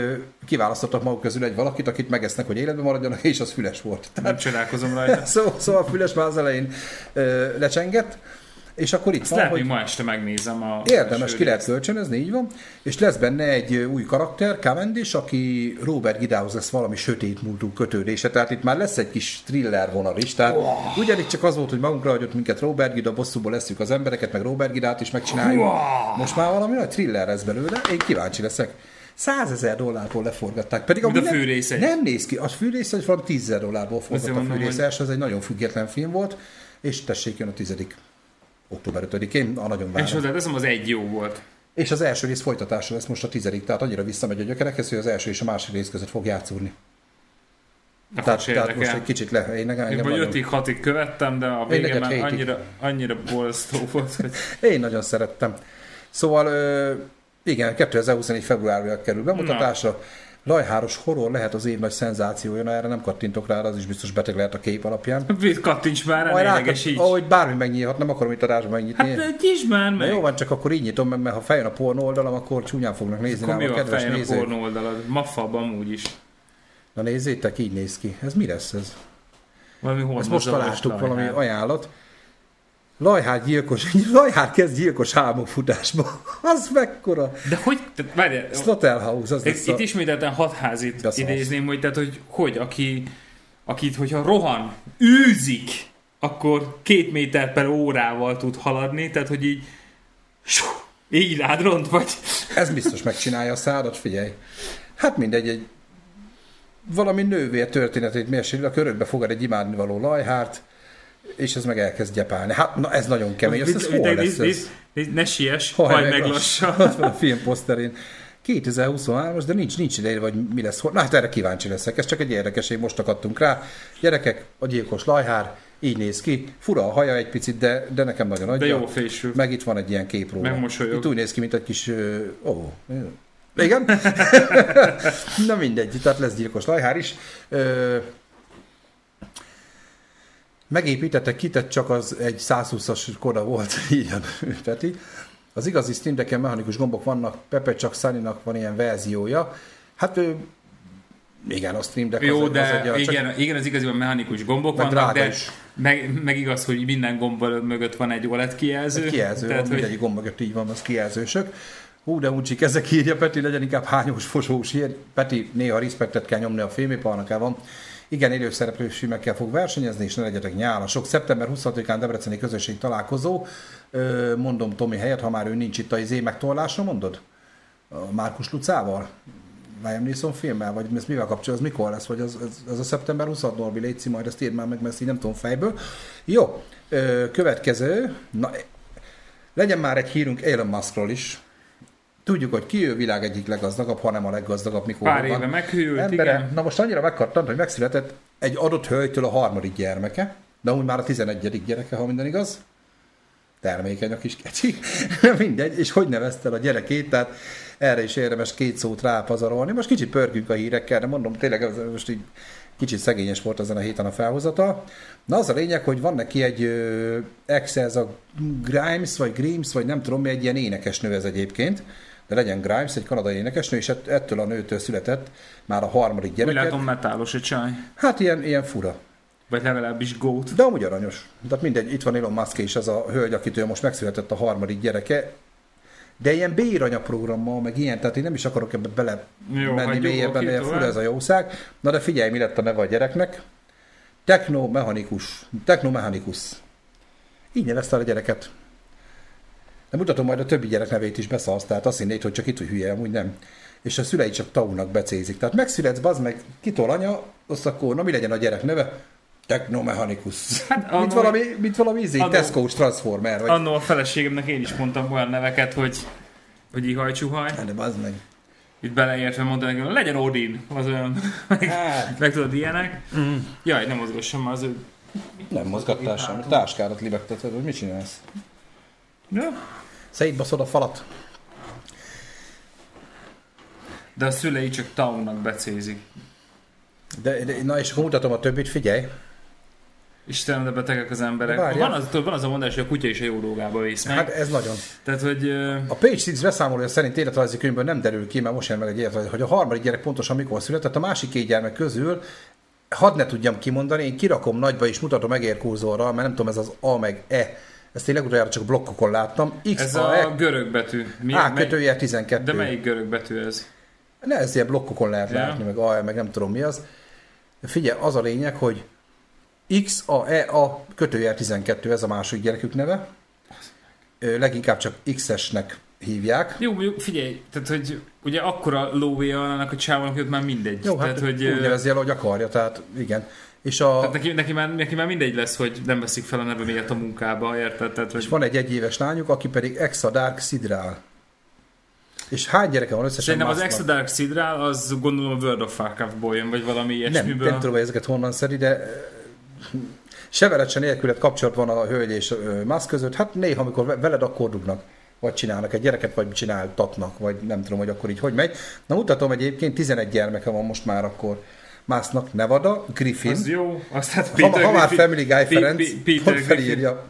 kiválasztottak maguk közül egy valakit, akit megesznek, hogy életben maradjanak, és az füles volt. Tehát Nem csodálkozom rajta. Szóval, szóval a füles már az elején ö, lecsengett, és akkor itt Ezt van, lehet, hogy hogy ma este megnézem a... Érdemes, ki lehet kölcsönözni, így van. És lesz benne egy új karakter, Cavendish, aki Robert Gidához lesz valami sötét múltú kötődése, tehát itt már lesz egy kis thriller vonal is. Tehát oh. ugyanígy csak az volt, hogy magunkra hagyott minket Robert Gida, bosszúból leszünk az embereket, meg Robert Gidát is megcsináljuk. Wow. Most már valami nagy thriller lesz belőle, én kíváncsi leszek. 100 ezer dollárból leforgatták. Pedig a amúgy nem- néz ki. A fűrész egy valami 10 ezer dollárból forgatta a mondom, fűrész hogy- első, ez egy nagyon független film volt, és tessék jön a tizedik október 5-én, a nagyon várom. És hozzáteszem, az egy jó volt. És az első rész folytatása lesz most a tizedik, tehát annyira visszamegy a gyökerekhez, hogy az első és a második rész között fog játszódni. Akkor Tehát, tehát most egy kicsit le. Én, nekem, Én vagy nagyon, 5-6-ig követtem, de a Én végén már annyira, annyira borzasztó volt, hogy én nagyon szerettem. Szóval igen, 2024 februárja kerül bemutatásra. Lajháros horror lehet az év nagy szenzációja, na erre nem kattintok rá, az is biztos beteg lehet a kép alapján. Kattints már, Majd így. ahogy bármi megnyílhat, nem akarom itt adásban megnyitni. Hát nyisd már Na meg! jó van, csak akkor így nyitom meg, mert ha feljön a pornó oldalam, akkor csúnyán fognak nézni Akkor mi rám a van kedves fején a nézők. pornó oldalad? Maffab amúgy is. Na nézzétek, így néz ki. Ez mi lesz ez? Valami Ezt most találtuk valami ajánlat. Lajhár gyilkos, Lajhár kezd gyilkos álmokfutásba. Az mekkora. De hogy, várjál, Slaughterhouse, az lesz itt a... ismételten hatházit az idézném, hogy, tehát, hogy, hogy aki, akit, hogyha rohan, űzik, akkor két méter per órával tud haladni, tehát, hogy így így rád ront, vagy... Ez biztos megcsinálja a szádat, figyelj. Hát mindegy, egy valami nővér történetét mérsérül, a körökbe fogad egy imádnivaló lajhárt, és ez meg elkezd gyepálni. Hát, na ez nagyon kemény, azt ez hol lesz ez? Ne siess, Haj, hajj meg lassan. Ott van a film poszterén. 2023-as, de nincs, nincs ideje, vagy mi lesz. Na hát erre kíváncsi leszek. Ez csak egy érdekes, én most akadtunk rá. Gyerekek, a gyilkos lajhár, így néz ki. Fura a haja egy picit, de, de nekem nagyon adja. De jó fésül. Meg itt van egy ilyen kép róla. Megmosolyog. Itt úgy néz ki, mint egy kis... Ó, igen? Na mindegy, tehát lesz gyilkos lajhár is. Ö, megépítettek, kitett csak az egy 120-as koda volt, ilyen Peti. Az igazi Steam Deck-en mechanikus gombok vannak, Pepe csak Sunny-nak van ilyen verziója. Hát ő, igen, a Stream Deck Jó, az, de az egy, csak igen, igen, az igaziban mechanikus gombok Meg vannak, de is. meg, meg, igaz, hogy minden gomb mögött van egy OLED kijelző. egy kijelző, tehát, van, hogy mindegyik gomb mögött így van, az kijelzősök. Hú, de úgy ezek írja Peti, legyen inkább hányós, fosós ír. Peti néha respektet kell nyomni a filmiparnak el van. Igen, élőszereplős filmekkel fog versenyezni, és ne legyetek nyálasok. Szeptember 26-án Debreceni közösség találkozó. Mondom Tomi helyett, ha már ő nincs itt a izé megtorlásra, mondod? A Márkus Lucával? Liam Neeson filmmel, vagy ez mivel kapcsolatban, az mikor lesz, vagy az, az, az a szeptember 26 Norbi Léci, majd ezt írd már meg, mert ezt így nem tudom fejből. Jó, következő, na, legyen már egy hírünk Elon Muskról is. Tudjuk, hogy ki ő világ egyik leggazdagabb, hanem a leggazdagabb, mikor pár éve meghűlt, Embere, igen. na most annyira megkattant, hogy megszületett egy adott hölgytől a harmadik gyermeke, de úgy már a 11. gyereke, ha minden igaz. Termékeny a kis kecsi. Mindegy, és hogy nevezte a gyerekét, tehát erre is érdemes két szót rápazarolni. Most kicsit pörgünk a hírekkel, de mondom, tényleg ez most így kicsit szegényes volt ezen a héten a felhozata. Na az a lényeg, hogy van neki egy ex, ez a Grimes, vagy Grimes, vagy nem tudom egy ilyen énekesnő ez egyébként, de legyen Grimes, egy kanadai énekesnő, és ett- ettől a nőtől született már a harmadik Úgy gyereket. látom metálos egy csaj. Hát ilyen, ilyen fura. Vagy legalábbis gót. De amúgy aranyos. Tehát mindegy, itt van Elon Musk és ez a hölgy, akitől most megszületett a harmadik gyereke. De ilyen B-ranya programmal, meg ilyen, tehát én nem is akarok ebbe bele Jó, menni mélyebben, de fura ez a jószág. Na de figyelj, mi lett a neve a gyereknek. Technomechanikus. Technomechanikus. Így nevezte a gyereket. De mutatom majd a többi gyerek nevét is beszalsz, tehát azt hinnéd, hogy csak itt, hogy hülye, amúgy nem. És a szülei csak taunak becézik. Tehát megszületsz, bazd meg, kitol anya, azt akkor, na mi legyen a gyerek neve? Technomechanikus. Hát mint, annó- valami, mint valami izé, annó- Tesco-s Transformer, vagy... Annó a feleségemnek én is mondtam olyan neveket, hogy hogy ihaj csuhaj. De bazd meg. Itt beleértve mondta nekem, legyen Odin, az olyan, meg, Hát. meg tudod ilyenek. Mm. Jaj, nem mozgassam már az ő. Nem mozgattál sem. Táskárat libegteted, hogy mit csinálsz? Ja. Szétbaszod a falat. De a szülei csak Taunak becézik. De, de, na és mutatom a többit, figyelj. Istenem, de betegek az emberek. Van az, van az a mondás, hogy a kutya is a jó dolgába vész meg. Hát ez nagyon. Tehát, hogy A Page Six beszámolója szerint életrajzi könyvből nem derül ki, mert most jön meg egy életrajzi, hogy a harmadik gyerek pontosan mikor született, a másik két gyermek közül hadd ne tudjam kimondani, én kirakom nagyba és mutatom egérkurzorral, mert nem tudom, ez az A meg E. Ezt én legutoljára csak blokkokon láttam. X, ez A, a E, görög betű. Mi, A mely- kötője 12. de melyik görög betű ez? Ne, ez ilyen blokkokon lehet Ja. látni, meg A, meg nem tudom mi az. Figyelj, az a lényeg, hogy X, A, E, A, kötőjel 12, ez a második gyerekük neve. Leginkább csak X-esnek hívják. Jó, mondjuk figyelj, tehát hogy ugye akkora lóvéja annak a csávónak, hogy már mindegy. Jó, hát tehát, hogy, úgy ö, nevezi el, hogy akarja, tehát igen. És, a, tehát neki, neki, már, neki már mindegy lesz, hogy nem veszik fel a neve miatt a munkába, érted? Tehát, hogy és van egy egyéves lányuk, aki pedig Exa Dark. És hány gyereke van összesen? Szerintem az? Extra Dark Sidral, az gondolom a World of Warcraft-ból jön, vagy valami Nem, ilyesmiből. nem tudom, hogy ezeket honnan szedi, de se veled, se nélkület kapcsolat van a hölgy és Musk között. Hát néha, amikor ve- veled akkor dugnak, vagy csinálnak egy gyereket, vagy csináltatnak, vagy nem tudom, hogy akkor így hogy megy. Na mutatom egyébként, 11 gyermeke van most már akkor Musknak, Nevada, Griffin. Az jó, azt hát Ha, Peter ha már Griffin, Family Guy Ferenc, Pi- Peter ott Griffin. felírja,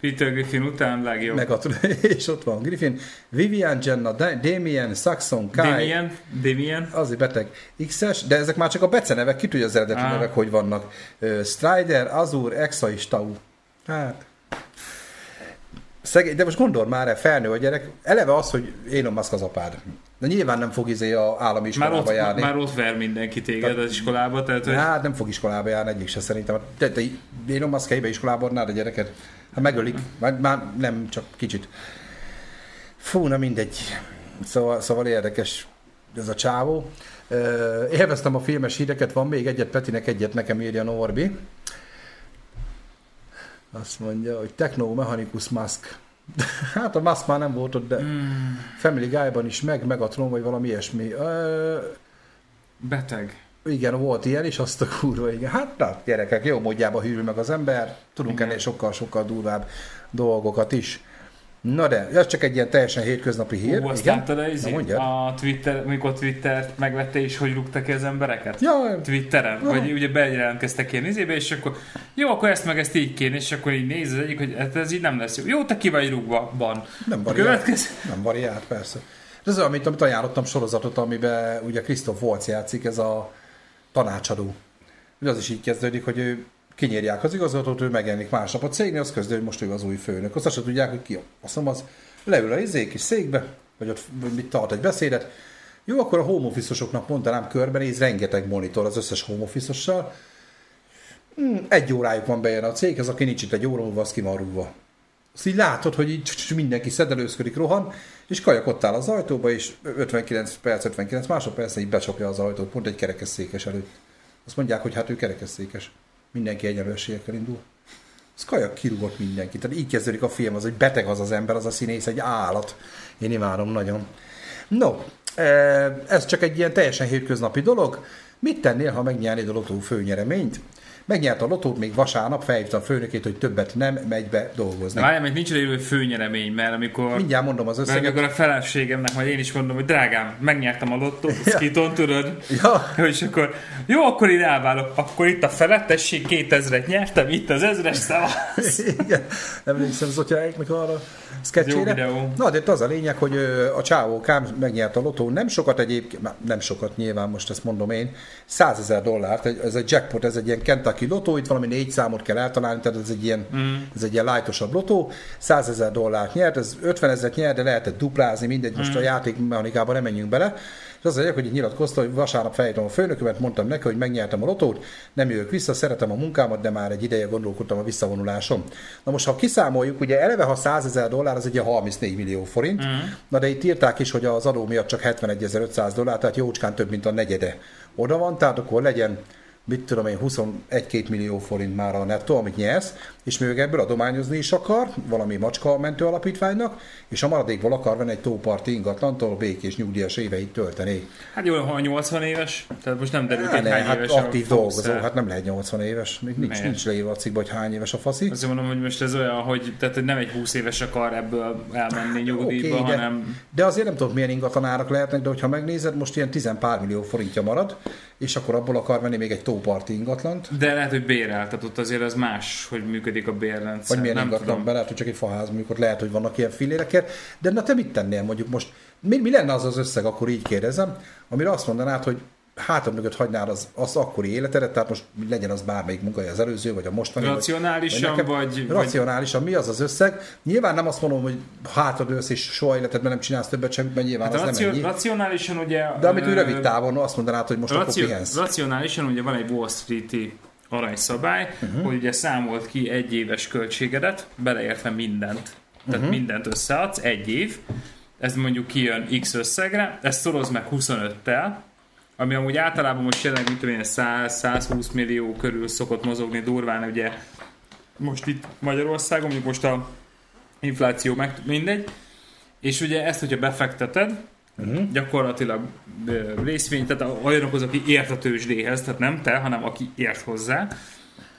Peter Griffin után legjobb. meg a, és ott van Griffin, Vivian, Jenna, Da- Damien, Saxon, Kai, Damien, Damien, azért beteg X-es, de ezek már csak a becenevek, ki tudja az eredeti Á. nevek, hogy vannak. Strider, Azur, Exa és Tau. Hát, Szegény, de most gondol már, el, felnő a gyerek, eleve az, hogy Elon Musk az apád. De nyilván nem fog izé a állami Már iskolába ott, járni. már ott ver mindenki téged az iskolába, tehát hogy Hát nem fog iskolába járni egyik se szerintem. Te, te Elon Musk helybe iskolába adnád a gyereket? Hát megölik. Már, már nem, csak kicsit. Fú, na mindegy. Szóval, szóval érdekes ez a csávó. Élveztem a filmes híreket, van még egyet Petinek, egyet nekem írja Norbi. Azt mondja, hogy technomechanikus Musk. Hát a Musk már nem volt ott, de mm, Family Guy-ban is meg, Megatron, vagy valami ilyesmi. Ö, beteg. igen, volt ilyen is, azt a kurva, igen. Hát na, gyerekek, jó módjába hűl meg az ember, tudunk Igen. ennél sokkal-sokkal durvább dolgokat is. Na de, ez csak egy ilyen teljesen hétköznapi hír. Hú, azt láttad a, izé, a Twitter, amikor Twittert megvette és hogy rúgta ki az embereket? Ja, Twitteren, Aha. vagy ugye bejelentkeztek ilyen izébe, és akkor jó, akkor ezt meg ezt így kéne, és akkor így néz az egyik, hogy hát ez így nem lesz jó. Jó, te ki vagy rúgva, van. nem variált. következő. Nem variált, persze. De ez olyan, mint amit ajánlottam sorozatot, amiben ugye Christoph Waltz játszik, ez a tanácsadó. Ugye az is így kezdődik, hogy ő kinyírják az igazgatót, ő megjelenik másnap a cégnél, az közül, hogy most ő az új főnök. Azt se tudják, hogy ki. Azt mondom, az leül a izé kis székbe, vagy ott mit tart egy beszédet. Jó, akkor a home office-osoknak mondanám körbenéz, rengeteg monitor az összes home office-ossal. Hmm, egy órájuk van bejön a céghez, aki nincs itt egy óra múlva, az ki. Azt így látod, hogy így mindenki szedelőzködik, rohan, és kajak ott áll az ajtóba, és 59 perc, 59 másodperc, így becsapja az ajtót, pont egy kerekesszékes előtt. Azt mondják, hogy hát ő kerekesszékes. Mindenki egyenlőségekkel indul. Az kajak kirúgott mindenki. Tehát így kezdődik a film, az, hogy beteg az az ember, az a színész, egy állat. Én imádom nagyon. No, eh, ez csak egy ilyen teljesen hétköznapi dolog. Mit tennél, ha megnyernéd a lotó főnyereményt? Megnyert a lotót még vasárnap, felhívta a főnökét, hogy többet nem megy be dolgozni. Várjál, meg nincs hogy főnyeremény, mert amikor, Mindjárt mondom az összeget. amikor a feleségemnek, majd én is mondom, hogy drágám, megnyertem a lottó, Ja. skiton, tudod? Ja, És akkor, jó, akkor én elválok, akkor itt a felettesség, 2000-et nyertem, itt az ezres szava. igen. Emlékszem Zotyáiknak arra videó. Na, de itt az a lényeg, hogy a csávó Kám megnyert a lotó, nem sokat egyébként, nem sokat nyilván, most ezt mondom én, 100 ezer dollárt, ez egy jackpot, ez egy ilyen Kentucky lotó, itt valami négy számot kell eltalálni, tehát ez egy ilyen, mm. ez egy ilyen lightosabb lotó, 100 ezer dollárt nyert, ez 50 ezeret nyert, de lehetett duplázni, mindegy, most a játékmechanikában nem menjünk bele, és az lényeg, hogy nyilatkozta, hogy vasárnap felhívtam a főnökömet, mondtam neki, hogy megnyertem a lotót, nem jövök vissza, szeretem a munkámat, de már egy ideje gondolkodtam a visszavonulásom. Na most, ha kiszámoljuk, ugye eleve, ha 100 ezer dollár, az egy ilyen 34 millió forint, mm. na de itt írták is, hogy az adó miatt csak 71.500 dollár, tehát jócskán több, mint a negyede oda van, tehát akkor legyen mit tudom én, 21-2 millió forint már a nettó, amit nyersz, és még ebből adományozni is akar, valami macska mentő alapítványnak, és a maradékból akar venni egy tóparti ingatlantól békés nyugdíjas éveit tölteni. Hát jó, ha 80 éves, tehát most nem derül ki, Hát, hány hát éves aktív dolgozó, Fox-el. hát nem lehet 80 éves, még nincs, Miért? nincs leírva a cikkbe, hogy hány éves a faszi. Azért mondom, hogy most ez olyan, hogy, tehát, hogy nem egy 20 éves akar ebből elmenni nyugdíjba, Oké, de- hanem De azért nem tudok, milyen ingatlanárak lehetnek, de hogyha megnézed, most ilyen 10 pár millió forintja marad, és akkor abból akar venni még egy tóparti ingatlant, de lehet, hogy bérel, tehát ott azért az más, hogy működik a bérrendszer. vagy milyen nem ingatlan, be lehet, hogy csak egy faház, amikor lehet, hogy vannak ilyen fillérekkel, de na te mit tennél? Mondjuk most, mi, mi lenne az az összeg, akkor így kérdezem, amire azt mondanád, hogy hátad mögött hagynád az, az akkori életedet, tehát most legyen az bármelyik munkája az előző, vagy a mostani. vagy- Racionálisan, nekem- vagy- Racionálisan, mi az az összeg? Nyilván nem azt mondom, hogy hátad ősz és soha életedben nem csinálsz többet semmit, mert nyilván Hát az racio- nem ennyi. racionálisan ugye... De amit ö, rövid távon azt mondanád, hogy most akkor Racio- pihensz. racionálisan ugye van egy Wall Street-i aranyszabály, uh-huh. hogy ugye számolt ki egy éves költségedet, beleértve mindent. Tehát uh-huh. mindent összeadsz, egy év, ez mondjuk kijön X összegre, ezt szoroz meg 25-tel, ami amúgy általában most jelenleg, mit tudom én, 100-120 millió körül szokott mozogni durván, ugye most itt Magyarországon, mondjuk most a infláció meg mindegy, és ugye ezt, hogyha befekteted, uh-huh. gyakorlatilag ö, részvény, tehát olyanokhoz, aki ért a tőzsdéhez, tehát nem te, hanem aki ért hozzá,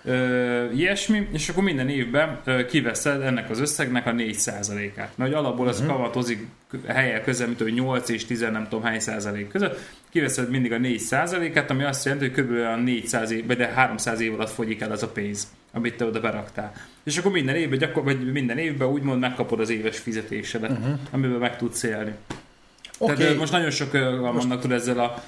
ö, ilyesmi, és akkor minden évben ö, kiveszed ennek az összegnek a 4%-át. Mert alapból az uh-huh. kavatozik helye közel, mint hogy 8 és 10 nem tudom hány százalék között, kiveszed mindig a 4%-át, ami azt jelenti, hogy kb. olyan 400 év, de 300 év alatt fogyik el az a pénz, amit te oda beraktál. És akkor minden évben, gyakor, vagy minden évben úgymond megkapod az éves fizetésedet, uh-huh. amiben meg tudsz élni. Okay. Tehát most nagyon sok vannak tudod ezzel a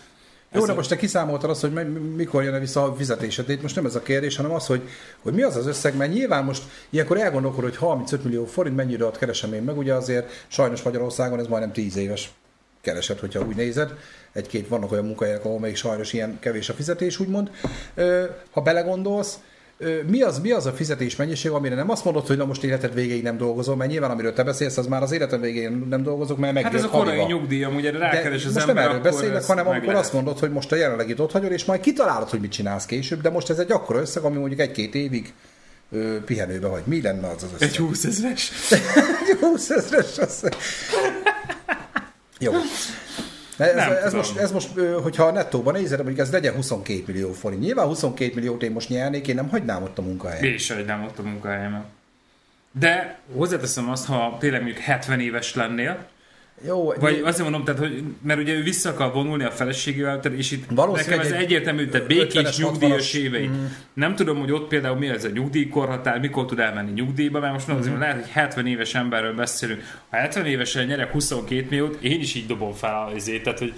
Jó, de most te kiszámoltad azt, hogy mi- mikor jön vissza a fizetésed, de itt most nem ez a kérdés, hanem az, hogy, hogy mi az az összeg, mert nyilván most ilyenkor elgondolkod, hogy 35 millió forint mennyi időt keresem én meg, ugye azért sajnos Magyarországon ez majdnem 10 éves kereset, hogyha úgy nézed. Egy-két vannak olyan munkahelyek, ahol még sajnos ilyen kevés a fizetés, úgymond. Ha belegondolsz, mi az, mi az a fizetés mennyiség, amire nem azt mondod, hogy na most életed végéig nem dolgozol, mert nyilván amiről te beszélsz, az már az életed végéig nem dolgozok, mert Hát megjött ez a korai nyugdíj, De rákeres az most ember, nem erről beszélek, hanem meg amikor lehet. azt mondod, hogy most a jelenlegit ott hagyod, és majd kitalálod, hogy mit csinálsz később, de most ez egy akkora összeg, ami mondjuk egy-két évig ö, pihenőbe vagy. Mi lenne az az összeg? Egy 20 ezres. Egy 20 ezres összeg. Jó. Ez, Nem ez, tudom. most, ez most, hogyha a nettóban nézed, mondjuk ez legyen 22 millió forint. Nyilván 22 milliót én most nyernék, én nem hagynám ott a munkahelyet. Én is hagynám ott a munkahelyemet. De hozzáteszem azt, ha tényleg mondjuk 70 éves lennél, Jó, vagy azért mondom, tehát, hogy, mert ugye ő vissza akar vonulni a feleségével, tehát, és itt Valószínűleg nekem ez egy egyértelmű, tehát 50-es, békés nyugdíjas 60-as. évei. Nem tudom, hogy ott például mi ez a nyugdíjkorhatár, mikor tud elmenni nyugdíjba, mert most mondom, azért lehet, hogy 70 éves emberről beszélünk. Ha 70 évesen nyerek 22 milliót, én is így dobom fel a izét, tehát, hogy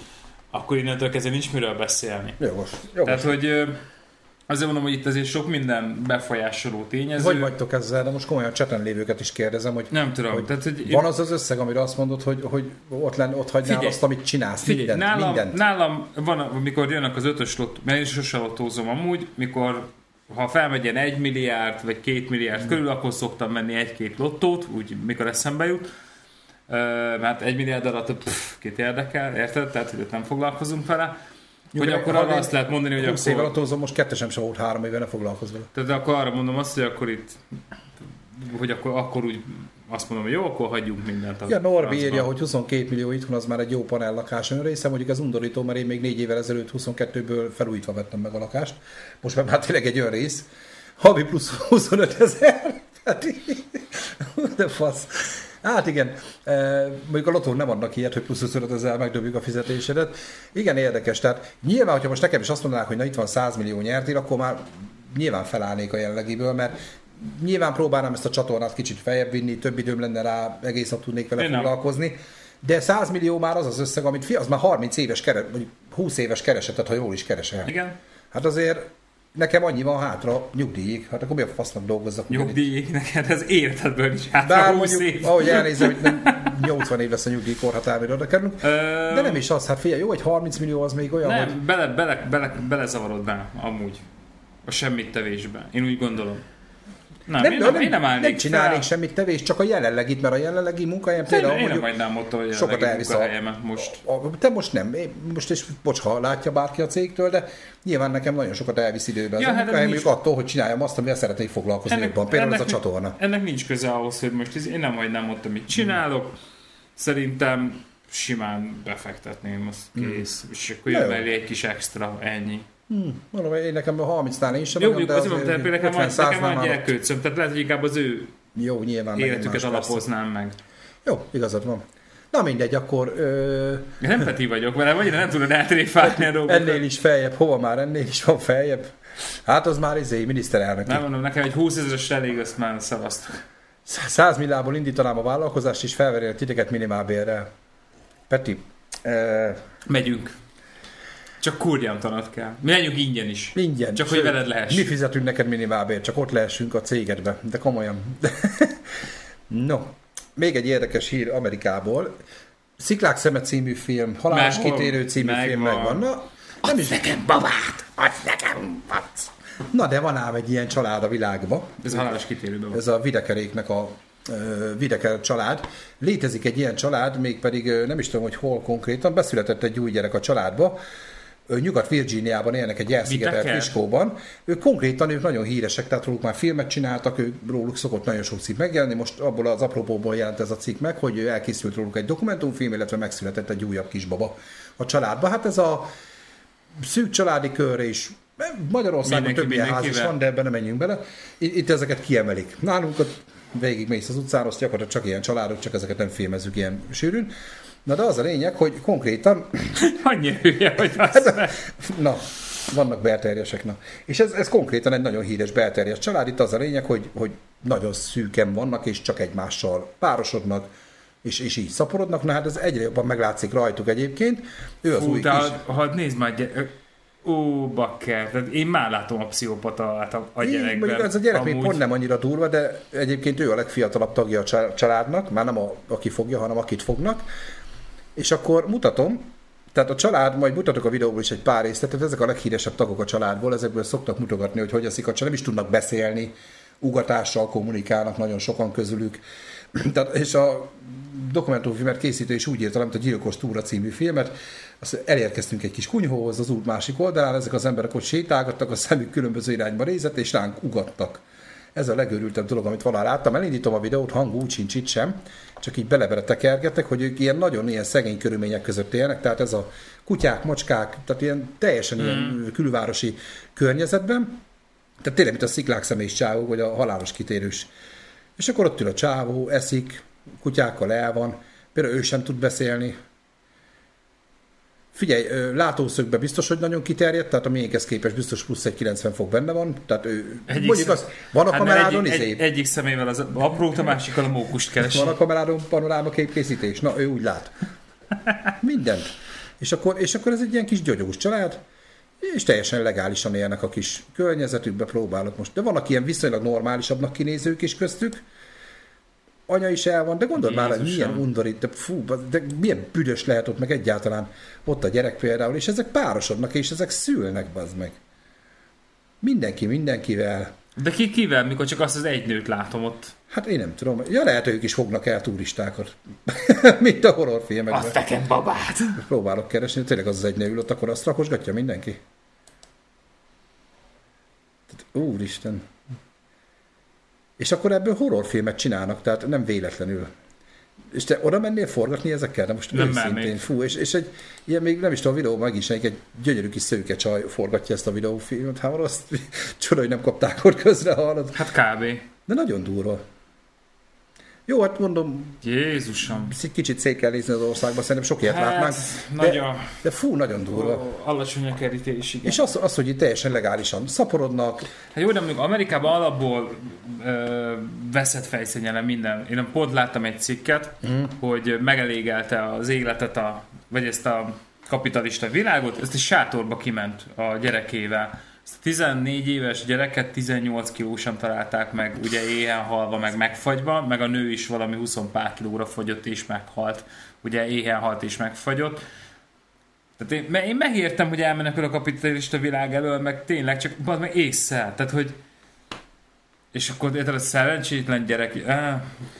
akkor innentől kezdve nincs miről beszélni. Jogos. jogos. Tehát, hogy azért mondom, hogy itt azért sok minden befolyásoló tényező. Hogy vagytok ezzel, de most komolyan cseten lévőket is kérdezem, hogy Nem tudom. Hogy tehát, hogy van az az összeg, amire azt mondod, hogy, hogy ott, lenn, ott hagynál Figyelj. azt, amit csinálsz, Figyelj, mindent, nálam, mindent. nálam van, amikor jönnek az ötös lott, mert én sose lottózom amúgy, mikor ha felmegy ilyen 1 milliárd vagy 2 milliárd körül, akkor szoktam venni egy-két lottót, úgy mikor eszembe jut. Mert egy milliárd alatt pff, kit érdekel, érted? Tehát, hogy ott nem foglalkozunk vele. Jó, Hogy akkor arra azt lehet mondani, hogy 20 év akkor, alatt hozom, most kettesem se volt három éve, ne foglalkozz vele. tehát akkor arra mondom azt, hogy akkor itt hogy akkor, akkor úgy azt mondom, hogy jó, akkor hagyjunk mindent. a Ja, Norbi francba. írja, hogy 22 millió itthon az már egy jó panellakás. Ön része, mondjuk ez undorító, mert én még négy évvel ezelőtt 22-ből felújítva vettem meg a lakást. Most már, már tényleg egy olyan rész. Havi plusz 25 ezer. De fasz. Hát igen, e, mondjuk a lotón nem adnak ilyet, hogy plusz 25 ezer megdobjuk a fizetésedet. Igen, érdekes. Tehát nyilván, hogyha most nekem is azt mondanák, hogy na itt van 100 millió nyertél, akkor már nyilván felállnék a jelenlegiből, mert nyilván próbálnám ezt a csatornát kicsit feljebb vinni, több időm lenne rá, egész nap tudnék vele Én nem. foglalkozni. De 100 millió már az az összeg, amit fi, az már 30 éves keres, vagy 20 éves keresetet, ha jól is keresel. Igen, Hát azért nekem annyi van hátra nyugdíjig, hát akkor mi a fasznak dolgozzak? nyugdíj, neked ez életedből is Bár hátra 20 mondjuk, év. ahogy elnézem, hogy nem 80 év lesz a nyugdíjkorhatár, mire oda kerülünk. Ö, De nem is az, hát figyelj, jó, hogy 30 millió az még olyan, hogy Nem, bele, bele, bele, belezavarodnál amúgy a semmit tevésbe. Én úgy gondolom. Nem, nem, én, nem, nem, én nem állnék nem csinálnék fel. semmit tevés, csak a jelenlegit, mert a jelenlegi munkahelyem Én, például én nem mondjuk hagynám ott, hogy sokat elvisz a- most. A- Te most nem, én most is, bocs, ha látja bárki a cégtől, de nyilván nekem nagyon sokat elvisz időbe az Ja, ja, hát mondjuk nincs- attól, hogy csináljam azt, amivel szeretnék foglalkozni ennek, jobban. Például ez a ennek- csatorna. Ennek nincs köze ahhoz, hogy most ez- én nem hagynám ott, amit csinálok. Szerintem simán befektetném, az kész. És akkor jön egy kis extra, ennyi. Hmm, mondom, én nekem a 30-nál én sem Jó, mondjuk azért mondom, tehát nekem 50 nekem van gyerkőcöm, tehát lehet, hogy inkább az ő Jó, nyilván életüket más, persze. alapoznám meg. Jó, igazad van. Na mindegy, akkor ö, nem Peti vagyok vele, vagy nem tudod átréfálni a dolgokat. ennél is feljebb, hova már ennél is van feljebb? Hát az már izé, miniszterelnök. Nem mondom, nekem egy 20 ezeres elég, azt már szavaztam. 100 milliából indítanám a vállalkozást, és felvernél titeket minimálbérrel. Peti, ö, Megyünk. Csak kurjántanat kell. Mi menjünk ingyen is. ingyen. Csak hogy Sőt, veled lehessen. Mi fizetünk neked minimálbért, csak ott lehessünk a cégedbe. De komolyan. no, még egy érdekes hír Amerikából. Sziklák szeme című film, Halálos Megvan. kitérő című Megvan. film megvan. Na, nem is nekem babát, adj nekem bac. Na de van ám egy ilyen család a világban. Ez halálos kitérőben van. Ez a Videkeréknek a Videker család. Létezik egy ilyen család, mégpedig nem is tudom, hogy hol konkrétan, beszületett egy új gyerek a családba, Nyugat-Virginiában élnek egy elszigetelt? Fiskóban. Ők konkrétan ők nagyon híresek, tehát róluk már filmet csináltak, ők, róluk szokott nagyon sok cikk megjelenni. Most abból az apropóból jelent ez a cikk meg, hogy elkészült róluk egy dokumentumfilm, illetve megszületett egy újabb kisbaba a családba. Hát ez a szűk családi körre is Magyarországon Mindenki több ilyen ház is van, de ebben nem menjünk bele. Itt, itt ezeket kiemelik. Nálunk ott végig mész az utcán, azt gyakorlatilag csak ilyen családok, csak ezeket nem filmezzük ilyen sűrűn. Na de az a lényeg, hogy konkrétan Annyi hülye, hogy Hát, azt meg. Na, vannak belterjesek, na. És ez, ez konkrétan egy nagyon híres belterjes család. Itt az a lényeg, hogy, hogy nagyon szűken vannak, és csak egymással párosodnak, és, és így szaporodnak, na hát ez egyre jobban meglátszik rajtuk egyébként. Ő az Fú, új de kis... ha, nézd már, gy- ó, bakker, tehát én már látom a pszichopata a, a Így, gyerekben. Mondjuk az a gyerek még Amúgy- pont nem annyira durva, de egyébként ő a legfiatalabb tagja a csa- családnak, már nem a, aki fogja, hanem akit fognak. És akkor mutatom, tehát a család, majd mutatok a videóból is egy pár részletet, ezek a leghíresebb tagok a családból, ezekből szoktak mutogatni, hogy hogy eszik a család, nem is tudnak beszélni, ugatással kommunikálnak nagyon sokan közülük. Tehát, és a dokumentumfilmet készítő is úgy írta, mint a Gyilkos Túra című filmet, azt elérkeztünk egy kis kunyhóhoz az út másik oldalán, ezek az emberek ott sétálgattak, a szemük különböző irányba nézett, és ránk ugattak. Ez a legőrültebb dolog, amit valaha láttam. Elindítom a videót, hang úgy sincs itt sem, csak így belebele tekergetek, hogy ők ilyen nagyon ilyen szegény körülmények között élnek, tehát ez a kutyák, macskák, tehát ilyen teljesen mm. ilyen külvárosi környezetben, tehát tényleg, mint a sziklák személyis csávó, vagy a halálos kitérős. És akkor ott ül a csávó, eszik, kutyákkal el van, például ő sem tud beszélni. Figyelj, látószögbe biztos, hogy nagyon kiterjedt, tehát a miénkhez képest biztos plusz egy 90 fok benne van, tehát ő, Egyik mondjuk szem- az, van a Hát kamerádon egyik, izé, egy, egyik szemével az aprót, a másikkal a mókust keresi. van a kamerádon panoráma képkészítés? Na, ő úgy lát. Mindent. És akkor, és akkor ez egy ilyen kis gyogyós család, és teljesen legálisan élnek a kis környezetükbe, próbálok most. De vannak ilyen viszonylag normálisabbnak kinézők is köztük, anya is el van, de gondold már, hogy milyen undorít, de, fú, de milyen büdös lehet ott meg egyáltalán ott a gyerek például, és ezek párosodnak, és ezek szülnek, bazd meg. Mindenki mindenkivel. De ki kivel, mikor csak azt az egy nőt látom ott? Hát én nem tudom. Ja, lehet, hogy ők is fognak el turistákat. Mint a horrorfilmekben. A feken babát! Próbálok keresni, tényleg az az egy nő ül ott, akkor azt rakosgatja mindenki. Tehát, úristen. És akkor ebből horrorfilmet csinálnak, tehát nem véletlenül. És te oda mennél forgatni ezekkel? De most Nem őszintén, fú, és, és egy ilyen még nem is tudom, a videó meg is, egy gyönyörű kis szőke csaj forgatja ezt a videófilmet, hát azt csoda, hogy nem kapták ott közre, hallod. Hát kb. De nagyon durva. Jó, hát mondom, Jézusom. kicsit szét kell nézni az országban, szerintem sok ilyet Hát, látnánk. nagyon De fú, nagyon durva. Ó, alacsony a kerítés, igen. És az, az, hogy itt teljesen legálisan szaporodnak, Hát jó, de mondjuk Amerikában alapból ö, veszett fejszennyelem minden. Én pont láttam egy cikket, mm. hogy megelégelte az életet, a, vagy ezt a kapitalista világot, ezt egy sátorba kiment a gyerekével. Ezt a 14 éves gyereket 18 kilósan találták meg, ugye éhen halva, meg megfagyva, meg a nő is valami 20 pár kilóra fogyott és meghalt. Ugye éhen halt és megfagyott. Tehát én, én megértem, hogy elmennek el a kapitalista világ elől, meg tényleg csak meg észszel. Tehát, hogy és akkor érted, a szerencsétlen gyerek,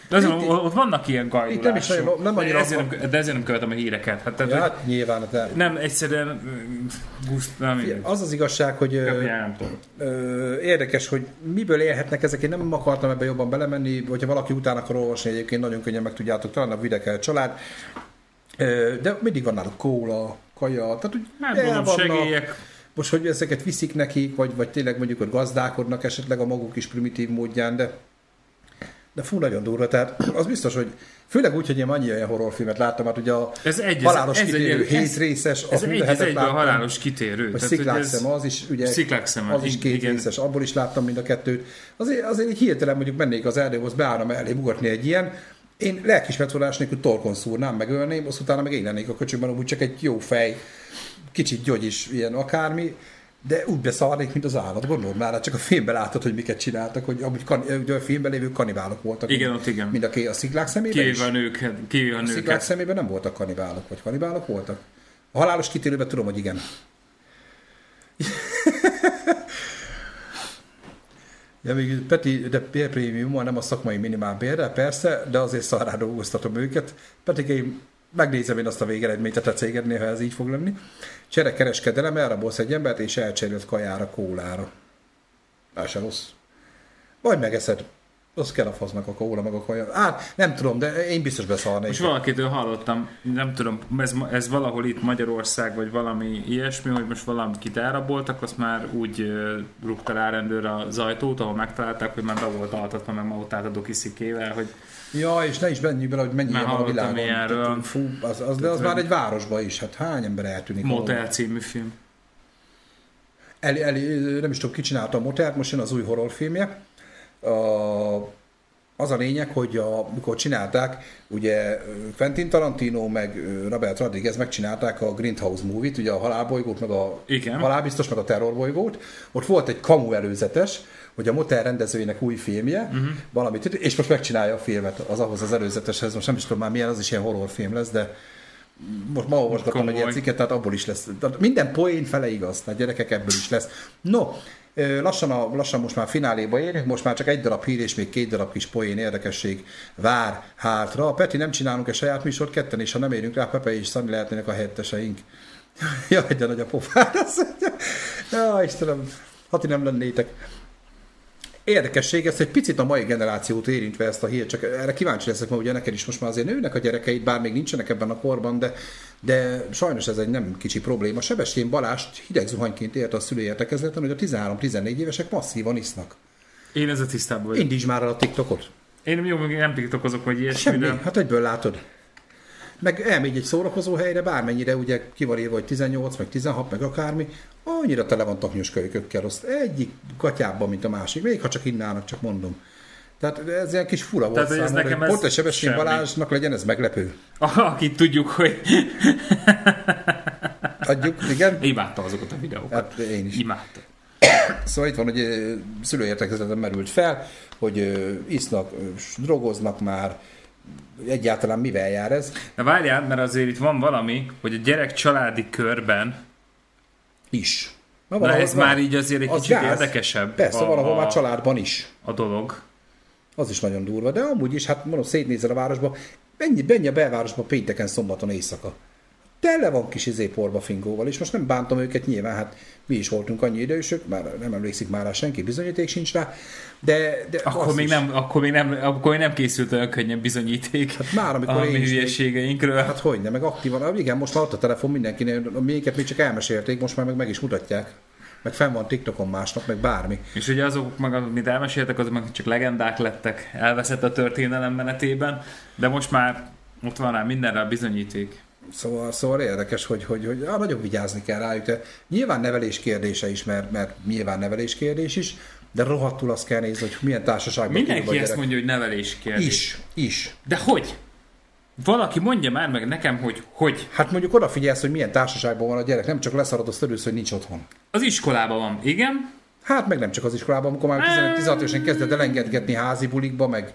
de azon, Itt- ott vannak ilyen gajulások. Itt nem is nagyon- nem annyira- de, ezért nem, de ezért nem követem a híreket. Hát, tehát, ja, hát nyilván, hát Nem, egyszerűen ö, guszt, nem, nem. az az igazság, hogy ö, nem ö, érdekes, hogy miből élhetnek ezek, én nem akartam ebbe jobban belemenni, hogyha valaki utána akar olvasni, egyébként nagyon könnyen meg tudjátok talán a Videkel család, Ö, de mindig van náluk kóla, kaja, tehát úgy Hát el vannak. segélyek. Most, hogy ezeket viszik nekik, vagy, vagy tényleg mondjuk, hogy gazdálkodnak esetleg a maguk is primitív módján, de, de fú, nagyon durva. Tehát az biztos, hogy főleg úgy, hogy én annyi olyan horrorfilmet láttam, hát ugye a Ez egy, halálos ez, ez kitérő egy, hét ez, részes, ez a egy, ez egyből a halálos kitérő. vagy sziklákszem, az is, ugye, Sziklákszem, az is két igen. részes, abból is láttam mind a kettőt. Azért, azért így hirtelen mondjuk mennék az erdőhoz, beállna mellé ugatni egy ilyen, én lelkismertszólás nélkül torkon szúrnám, megölném, azt utána meg én lennék a köcsökben, úgy csak egy jó fej, kicsit gyógy is, ilyen akármi, de úgy beszarnék, mint az állat. Gondolod már, hát csak a filmben látod, hogy miket csináltak, hogy amúgy kan, ugye a filmben lévő kanibálok voltak. Igen, ott igen. Mind a, ké- a sziklák szemében. Kivéve a nőket. Kivéve a A sziklák szemében nem voltak kanibálok, vagy kanibálok voltak? A halálos kitérőben tudom, hogy igen. Ja, még Peti, de Peer Premium nem a szakmai minimál bérre, persze, de azért szarrá dolgoztatom őket. Petikém, megnézem én azt a végeredményt a te cégednél, ha ez így fog lenni. Cserekereskedelem, elrabolsz egy embert, és elcserélt kajára, kólára. Ez se rossz. Vagy megeszed. Az kell a fasznak a kóla, meg a kaja. Hát, nem tudom, de én biztos beszarnék. Most valakitől hallottam, nem tudom, ez, ez valahol itt Magyarország, vagy valami ilyesmi, hogy most valamit elraboltak, azt már úgy uh, rúgta rá rendőr az ajtót, ahol megtalálták, hogy már be volt altatva, meg ma ott állt a dokiszikével, hogy Ja, és ne is menjünk bele, hogy mennyi van a világon. ilyenről. Fú, az, az, de az már egy városba is, hát hány ember eltűnik. Motel című film. El, el, nem is tudom, ki csinálta a Motelt, most jön az új horrorfilmje. A, az a lényeg, hogy a, amikor csinálták, ugye Quentin Tarantino meg Robert Rodriguez megcsinálták a Grindhouse movie-t, ugye a halálbolygót, meg a Igen. halálbiztos, meg a terrorbolygót. Ott volt egy kamu előzetes, hogy a Motel rendezőjének új filmje, uh-huh. valamit, és most megcsinálja a filmet az ahhoz az előzeteshez, most nem is tudom már milyen, az is ilyen horrorfilm lesz, de most ma olvasgattam egy ilyen cikket, tehát abból is lesz. Tehát minden poén fele igaz, tehát gyerekek ebből is lesz. No, lassan, a, lassan most már fináléba érünk, most már csak egy darab hír és még két darab kis poén érdekesség vár hátra. Peti, nem csinálunk egy saját műsort ketten, és ha nem érünk rá, Pepe és Szani lehetnének a helyetteseink. Jaj, de nagy a pofád. azt mondja. Ja, Istenem, ha ti nem lennétek. Érdekesség, ez egy picit a mai generációt érintve ezt a hírt, csak erre kíváncsi leszek, mert ugye neked is most már azért nőnek a gyerekeid, bár még nincsenek ebben a korban, de, de sajnos ez egy nem kicsi probléma. Sebestyén Balást hideg zuhanyként érte a szülői értekezleten, hogy a 13-14 évesek masszívan isznak. Én ezzel tisztában vagyok. Indítsd már el a TikTokot. Én jó, még nem tiktokozok, vagy ilyesmi, Semmi, de... hát egyből látod. Meg elmegy egy szórakozó helyre, bármennyire ugye ki van írva, hogy 18, meg 16, meg akármi, annyira tele van taknyos kölykökkel, azt egyik gatyábban, mint a másik, még ha csak innának, csak mondom. Tehát ez ilyen kis fura volt Tehát, számomra, nekem pont egy Sebestyén. Balázsnak legyen ez meglepő. Akit tudjuk, hogy Adjuk, igen? imádta azokat a videókat. Hát én is. Imádta. Szóval itt van, hogy szülőértekezleten merült fel, hogy isznak, drogoznak már, egyáltalán mivel jár ez? Na várjál, mert azért itt van valami, hogy a gyerek családi körben, Is. Na, na ez már így azért egy az kicsit gáz. érdekesebb Persze, a, valahol a, már családban is. a dolog. Az is nagyon durva, de amúgy is, hát mondom, szétnézel a városba, mennyi, mennyi a belvárosba pénteken, szombaton, éjszaka. Tele van kis izé porba és most nem bántom őket, nyilván, hát mi is voltunk annyi idősök, már nem emlékszik már rá senki, bizonyíték sincs rá, de, de Akkor még, is. nem, akkor, még nem, akkor még nem készült olyan könnyen bizonyíték Hát már, amikor a mi hülyeségeinkről. Hát hogy ne, meg aktívan. Igen, most már ott a telefon mindenkinél, a miénket még csak elmesélték, most már meg, meg is mutatják. Meg fenn van TikTokon másnap, meg bármi. És ugye azok, meg, amit elmeséltek, azok meg csak legendák lettek, elveszett a történelem menetében, de most már ott van rá mindenre a bizonyíték. Szóval, szóval érdekes, hogy, hogy, hogy ah, nagyon vigyázni kell rájuk. De nyilván nevelés kérdése is, mert, mert nyilván nevelés kérdés is, de rohadtul azt kell nézni, hogy milyen társaságban a Mindenki ezt mondja, hogy nevelés kérdés. Is, is. De hogy? Valaki mondja már meg nekem, hogy hogy. Hát mondjuk odafigyelsz, hogy milyen társaságban van a gyerek, nem csak leszarod azt először, hogy nincs otthon. Az iskolában van, igen. Hát meg nem csak az iskolában, amikor már 15-16 évesen kezded elengedgetni házi bulikba, meg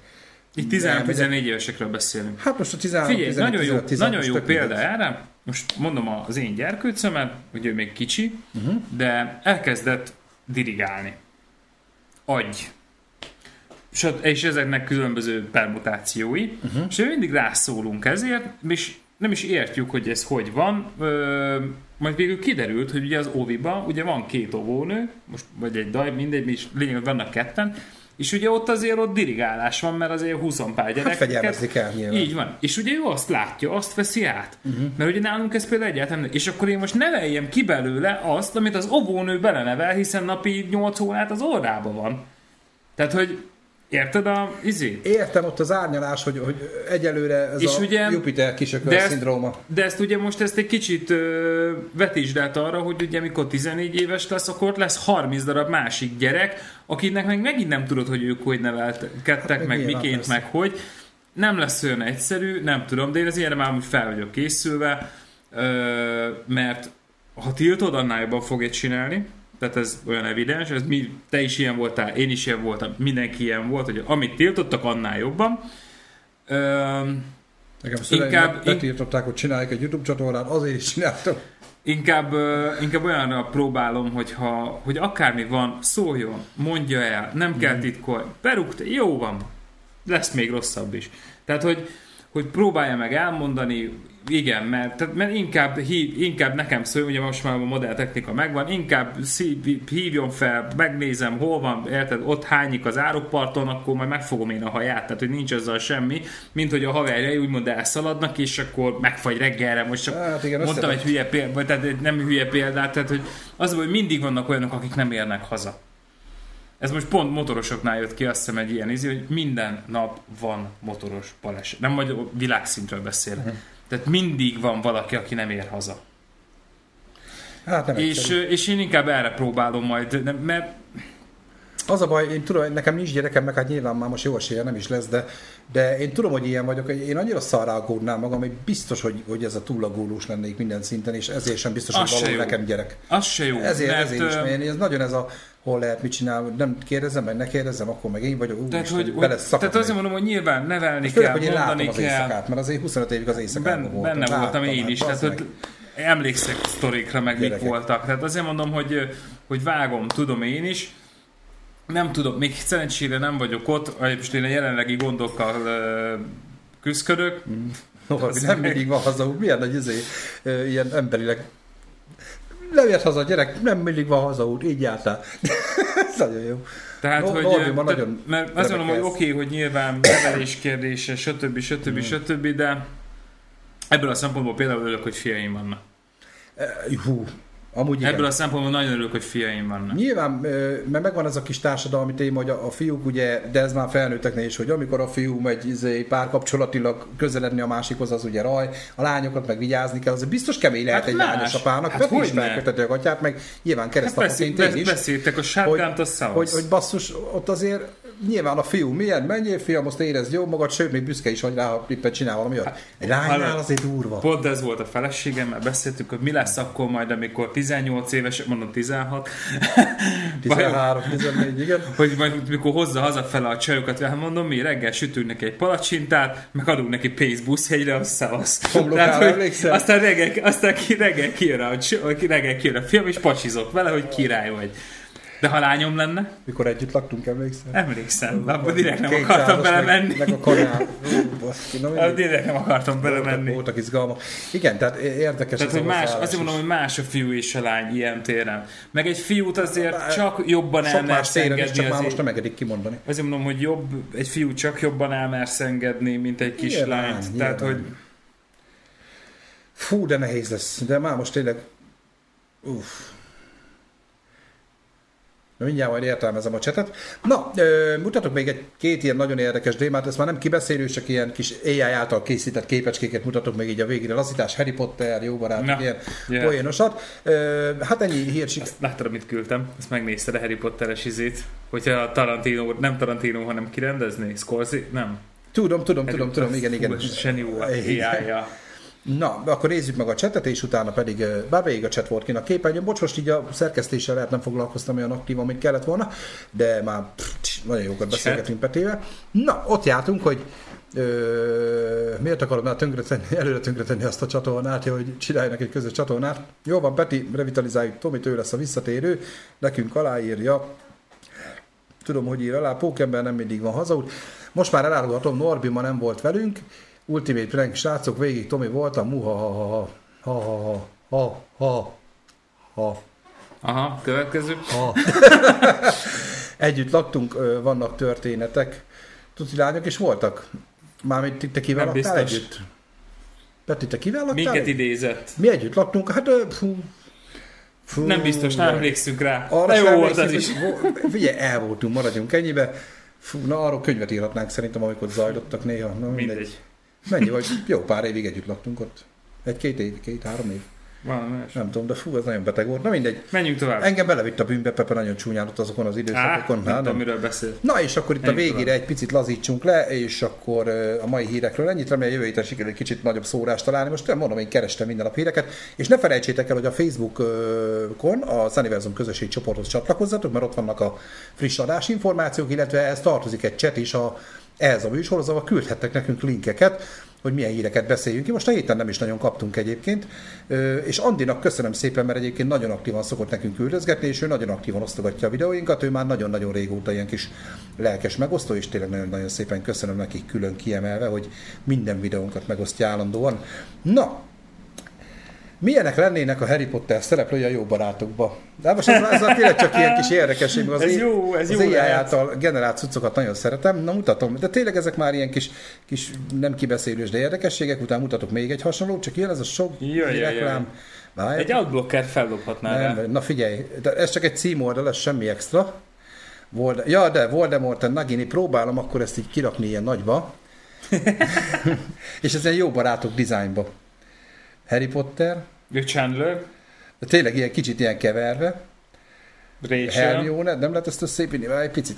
Itt Nem, 13-14 évesekről beszélünk. hát most a 13 Figyelj, 15, nagyon jó, 15, 16, nagyon jó példa erre. Most mondom az én gyerkőcömet, hogy ő még kicsi, uh-huh. de elkezdett dirigálni. Agy. És, és ezeknek különböző permutációi. Uh-huh. És mindig rászólunk ezért, és nem is értjük, hogy ez hogy van. Ö, majd végül kiderült, hogy ugye az óviba ugye van két óvónő, most vagy egy daj, mindegy, és lényeg, hogy vannak ketten, és ugye ott azért ott dirigálás van, mert azért 20 pár gyerek. Hát kell nyilván. Így van. És ugye ő azt látja, azt veszi át. Uh-huh. Mert ugye nálunk ez például egyáltalán nem. És akkor én most neveljem ki belőle azt, amit az óvónő belenevel, hiszen napi 8 órát az órába van. Tehát, hogy érted a izét? Értem ott az árnyalás, hogy, hogy egyelőre ez És a ugye- Jupiter kisököl de ezt- szindróma. De ezt ugye most ezt egy kicsit ö, vetítsd át arra, hogy ugye mikor 14 éves lesz, akkor ott lesz 30 darab másik gyerek, akinek meg megint nem tudod, hogy ők hogy nevelkedtek, meg meg miként, persze. meg hogy. Nem lesz olyan egyszerű, nem tudom, de én az ilyenre már úgy fel vagyok készülve, ö, mert ha tiltod, annál jobban fogja csinálni. Tehát ez olyan evidens, ez mi, te is ilyen voltál, én is ilyen voltam, mindenki ilyen volt, hogy amit tiltottak, annál jobban. Nekem Inkább- betiltották, hogy csinálják egy YouTube csatornát, azért is csináltam. Inkább, inkább olyanra próbálom, hogy, ha, hogy akármi van, szóljon, mondja el, nem kell titkolni. Berúgta, jó van, lesz még rosszabb is. Tehát, hogy, hogy próbálja meg elmondani, igen, mert, tehát, mert inkább, hív, inkább nekem szóljon, ugye most már a modelltechnika megvan, inkább szív, hívjon fel, megnézem, hol van, érted, ott hányik az árokparton, akkor majd megfogom én a haját, tehát hogy nincs azzal semmi, mint hogy a haverjai úgymond elszaladnak, és akkor megfagy reggelre, most csak Hát igen, mondtam egy hülye példát, tehát egy nem hülye példát, tehát hogy az, hogy mindig vannak olyanok, akik nem érnek haza. Ez most pont motorosoknál jött ki, azt hiszem egy ilyen izé, hogy minden nap van motoros baleset. Nem vagy világszintről beszél. Mhm. Tehát mindig van valaki, aki nem ér haza. Hát nem És, egyszerű. és én inkább erre próbálom majd, nem- mert Az a baj, én tudom, nekem nincs gyerekem, meg hát nyilván már most jó esélye nem is lesz, de, de én tudom, hogy ilyen vagyok, hogy én annyira szarrá aggódnám magam, hogy biztos, hogy, hogy ez a túlagólós lennék minden szinten, és ezért sem biztos, Az hogy való nekem gyerek. Az se jó. Ezért, mert, ezért is, mert ez nagyon ez a hol lehet mit csinálni, nem kérdezem, meg ne kérdezem, akkor meg én vagyok, tehát, Isten, hogy, bele tehát azért mondom, hogy nyilván nevelni Főleg, kell, hogy én mondani kell. éjszakát, mert azért 25 évig az éjszakában Ben, voltam. benne voltam láttam, én is, tehát hogy emlékszek sztorikra, meg mik Gyerekek. voltak. Tehát azért mondom, hogy, hogy vágom, tudom én is. Nem tudom, még szerencsére nem vagyok ott, most én a jelenlegi gondokkal küzdködök. Hova, Az nem mindig van haza, milyen nagy izé, ilyen emberileg nem ért haza a gyerek, nem mindig van hazaút, így jártál. Ez nagyon jó. Tehát, No- hogy, Norbiban tehát, nagyon mert azt mondom, hogy oké, okay, hogy nyilván nevelés kérdése, stb. stb. Hmm. stb. de ebből a szempontból például örülök, hogy fiaim vannak. Hú, amúgy igen. Ebből a szempontból nagyon örülök, hogy fiaim vannak. Nyilván, mert megvan ez a kis társadalmi téma, hogy a, fiúk ugye, de ez már felnőtteknél is, hogy amikor a fiú megy izé, párkapcsolatilag közeledni a másikhoz, az ugye raj, a lányokat meg vigyázni kell, az biztos kemény lehet Hát egy más. lányos apának, Hát hát is felköteti a gatyát, meg nyilván Hát keresztapaként beszél, én is. beszéltek a sárkánt, a szavasz. hogy, hogy basszus, ott azért nyilván a fiú milyen, menjél fiam, azt érezd jó magad, sőt, még büszke is vagy rá, ha éppen csinál valami olyat. Egy lánynál azért durva. Pont ez volt a feleségemmel, beszéltük, hogy mi lesz akkor majd, amikor 18 éves, mondom 16, 13, 14, igen. hogy majd mikor hozza hazafele a csajokat, hát mondom, mi reggel sütünk neki egy palacsintát, meg adunk neki pénzt buszhegyre, az szavasz. Homlokára hogy emlékszel? aztán reggel, aztán ki, reggel kijön a, cs- reggel kijön a fiam, és pacsizok vele, hogy király vagy. De ha lányom lenne, Mikor együtt laktunk, emlékszel? emlékszem, de akkor direkt nem akartam százas, meg- belemenni. Meg a kanál. Baszki, na. Direkt nem akartam belemenni. Voltak izgalmak. Igen, tehát érdekes Tehát, ez hogy más, azért mondom, hogy más a fiú és a lány ilyen téren. Meg egy fiút azért Bár- csak jobban Sok elmersz más téren is, engedni csak már most nem engedik kimondani. Azért mondom, hogy jobb, egy fiú csak jobban elmersz engedni, mint egy kis Nyilván, lányt. nyilván. Tehát, hogy Fú, de nehéz lesz. De már most tényleg... Uff. Mindjárt majd értelmezem a csetet. Na, ö, mutatok még egy két ilyen nagyon érdekes témát, ez már nem kibeszélő, csak ilyen kis AI által készített képecskéket mutatok még így a végére. Lazítás, Harry Potter, jó barát, Na, ilyen yeah. poénosat. Ö, hát ennyi hírsik. Azt láttad, amit küldtem? Ezt megnézted a Harry Potteres izét? Hogyha Tarantino, nem Tarantino, hanem kirendezni? Scorsese? Nem. Tudom, tudom, tudom, tudom, igen, igen. Fú. Igen. AI-ja. Na, akkor nézzük meg a csetet, és utána pedig, bár végig a chat volt kint a képernyőn, bocs, most így a szerkesztéssel lehet nem foglalkoztam olyan aktívan, mint kellett volna, de már pff, nagyon jókat beszélgetünk Petével. Na, ott jártunk, hogy Ö, miért akarom már tönkretenni, előre tönkretenni azt a csatornát, hogy csináljanak egy közös csatornát. Jó van, Peti, revitalizáljuk Tomit, ő lesz a visszatérő, nekünk aláírja, tudom, hogy ír alá, Pókember nem mindig van hazaút. Most már elárulhatom, Norbi ma nem volt velünk, Ultimate Prank, srácok, végig Tomi voltam, muha, ha, ha, ha, ha, ha, ha, ha. Aha, következő. Ha. Együtt laktunk, vannak történetek. Tuti lányok is voltak? Mármint itt te kivel Nem laktál biztos. együtt? Peti, te kivel laktál? Minket idézett. Mi együtt laktunk, hát fú, Fú, nem biztos, nem emlékszünk rá. Arra De jó volt az is. Hogy, figyelj, el voltunk, maradjunk ennyibe. Fú, na arról könyvet írhatnánk szerintem, amikor zajlottak néha. Na, mindegy. mindegy. Mennyi vagy? Jó pár évig együtt laktunk ott. Egy-két év, két-három év. Valami. Nem tudom, de fú, ez nagyon beteg volt. Na mindegy. Menjünk tovább. Engem belevitt a bűnbe, Pepe nagyon csúnyán ott azokon az Á, időszakokon. nem Hát, nem. miről beszél. Na és akkor itt a Menjünk végére tovább. egy picit lazítsunk le, és akkor a mai hírekről ennyit, remélem jövő héten sikerül egy kicsit nagyobb szórást találni. Most nem mondom, én kerestem minden nap híreket, és ne felejtsétek el, hogy a Facebookon a Sunniversum közösségi csoporthoz csatlakozzatok, mert ott vannak a friss adásinformációk, illetve ehhez tartozik egy chat is a ehhez a műsorhoz, ahol küldhettek nekünk linkeket, hogy milyen híreket beszéljünk ki. Most a héten nem is nagyon kaptunk egyébként, és Andinak köszönöm szépen, mert egyébként nagyon aktívan szokott nekünk küldözgetni, és ő nagyon aktívan osztogatja a videóinkat, ő már nagyon-nagyon régóta ilyen kis lelkes megosztó, és tényleg nagyon-nagyon szépen köszönöm nekik külön kiemelve, hogy minden videónkat megosztja állandóan. Na, Milyenek lennének a Harry Potter szereplői a jó barátokba? De most ez, ez tényleg csak ilyen kis érdekesség, az, Ez jó, ez az jó AI által generált cuccokat nagyon szeretem. Na mutatom, de tényleg ezek már ilyen kis, kis nem kibeszélős, de érdekességek, utána mutatok még egy hasonlót, csak jön ez a sok Jaj, jaj, reklám. Várj, Egy outblocker feldobhatnál rá. nem, na figyelj, de ez csak egy címoldal, ez semmi extra. Volde, ja, de Voldemort and Nagini, próbálom akkor ezt így kirakni ilyen nagyba. És ez egy jó barátok dizájnba. Harry Potter, Ő Chandler. de tényleg ilyen kicsit ilyen keverve. Rachel. Hermione, nem lehet ezt összépíteni, mert egy picit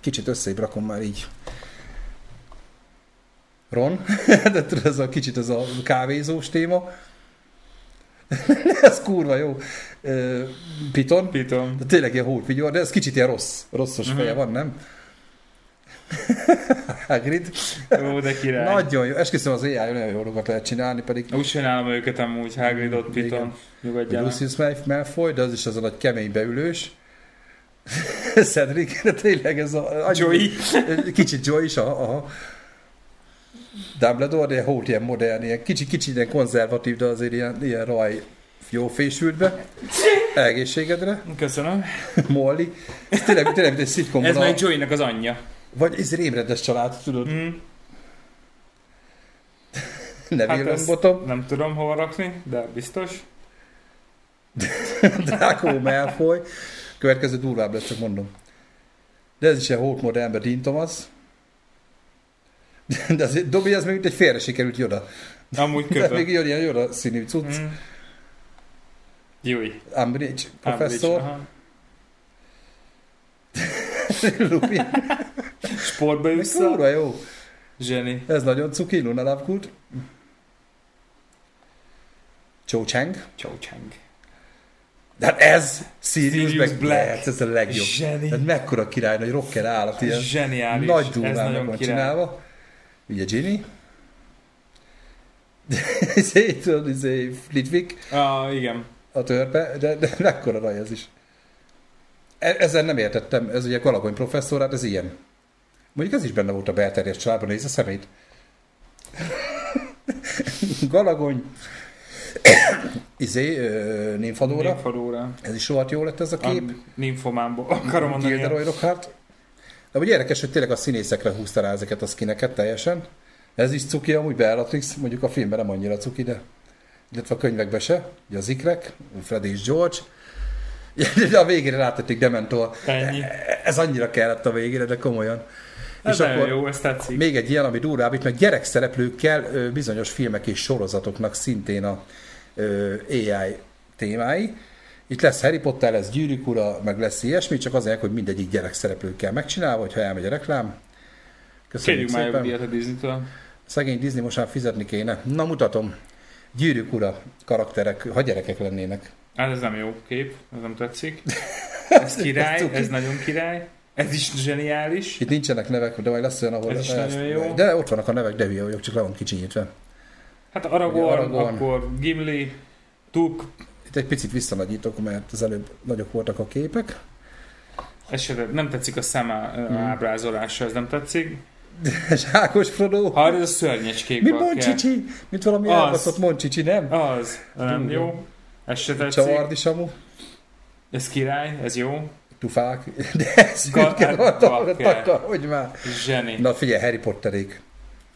kicsit összébb rakom már így. Ron, de tudod, ez a kicsit ez a kávézós téma. ez kurva jó. Piton. Piton. De tényleg ilyen hófigyor, de ez kicsit ilyen rossz, rosszos Mhm. feje van, nem? Hagrid. Ó, de király. Nagyon jó. Esküszöm az AI nagyon jó dolgokat lehet csinálni, pedig Úgy csinálom őket amúgy, Hagridot. Piton. Nyugodjanak. Lucius Mal- Malfoy, de az is az a nagy kemény beülős. Cedric, de tényleg ez a... Joey. Kicsit Joey is, aha, aha. Dumbledore, de hót ilyen modern, ilyen kicsit, kicsit ilyen konzervatív, de azért ilyen, ilyen raj jó fésült be. Egészségedre. Köszönöm. Molly. Ez tényleg, tényleg mint egy szitkomban. Ez a- meg Joey-nek az anyja. Vagy ez rémrendes család, tudod? Mm. Neville Hát Longbottom, nem tudom hova rakni, de biztos. Draco Malfoy. Következő durvább lesz, csak mondom. De ez is ilyen hót modernben Dean Thomas. De azért Dobby az még mint egy félre sikerült Yoda. Amúgy De még jön ilyen Yoda színű cucc. Mm. Joey. Umbridge professzor. Lupin. Sportba vissza. kurva jó. Zseni. Ez nagyon cuki, Luna Lovegood. Cho Chang. Chow Chang. De hát ez Sirius, Sirius Black. Black. Black. Ez a legjobb. Zseni. Hát mekkora király, nagy rocker állat, ilyen Zseniális. nagy Ez durvának nagyon van király. csinálva. Ugye Ginny. Izé, tudod, izé, Flitwick, Ah, igen. a törpe, de, de mekkora raj ez is. E- Ezzel nem értettem, ez ugye Galagony professzor, hát ez ilyen. Mondjuk ez is benne volt a belterjes családban, nézd a szemét. Galagony, izé, Nymphadora, Nymphadora. ez is rohadt jó lett ez a kép. A Nymphomámból akarom mondani. Gilderoy Lockhart. De ugye érdekes, hogy tényleg a színészekre húzta rá ezeket a skineket teljesen. Ez is cuki, amúgy Bellatrix, mondjuk a filmben nem annyira cuki, de illetve a könyvekben se. Ugye az ikrek, Freddy és George. De a végére rátették Dementor. Ennyi. Ez annyira kellett a végére, de komolyan. Ez és akkor jó, ez tetszik. még egy ilyen, ami durvább, itt meg gyerekszereplőkkel bizonyos filmek és sorozatoknak szintén a AI témái. Itt lesz Harry Potter, lesz Gyűrűk ura, meg lesz ilyesmi, csak azért, hogy mindegyik gyerekszereplőkkel megcsinálva, hogyha elmegy a reklám. Köszönjük Kérjük már szépen. díjat a Disney-től. Szegény Disney most már fizetni kéne. Na mutatom. Gyűrűk ura karakterek, ha gyerekek lennének. Hát ez nem jó kép, ez nem tetszik. Ez király, cuki. ez nagyon király. Ez is zseniális. Itt nincsenek nevek, de majd lesz olyan, ahol... Ez is ezt- nagyon jó. De ott vannak a nevek, de hülye vagyok, csak le van kicsinyítve. Hát Aragorn, Aragorn. akkor Gimli, Tuk, Itt egy picit visszanagyítok, mert az előbb nagyok voltak a képek. se, nem tetszik a szem á- ábrázolása, ez nem tetszik. És Ákos Frodo. Ha ez a szörnyecskék Mi van kell. Moncsicsi? Mint valami elbaszott Moncsicsi, nem? Az, nem jó. Ez se tetszik. Csavardi Samu. Ez király, ez jó. Tufák. De ez Ga- hát, hogy már. Zseni. Na figyelj, Harry Potterék.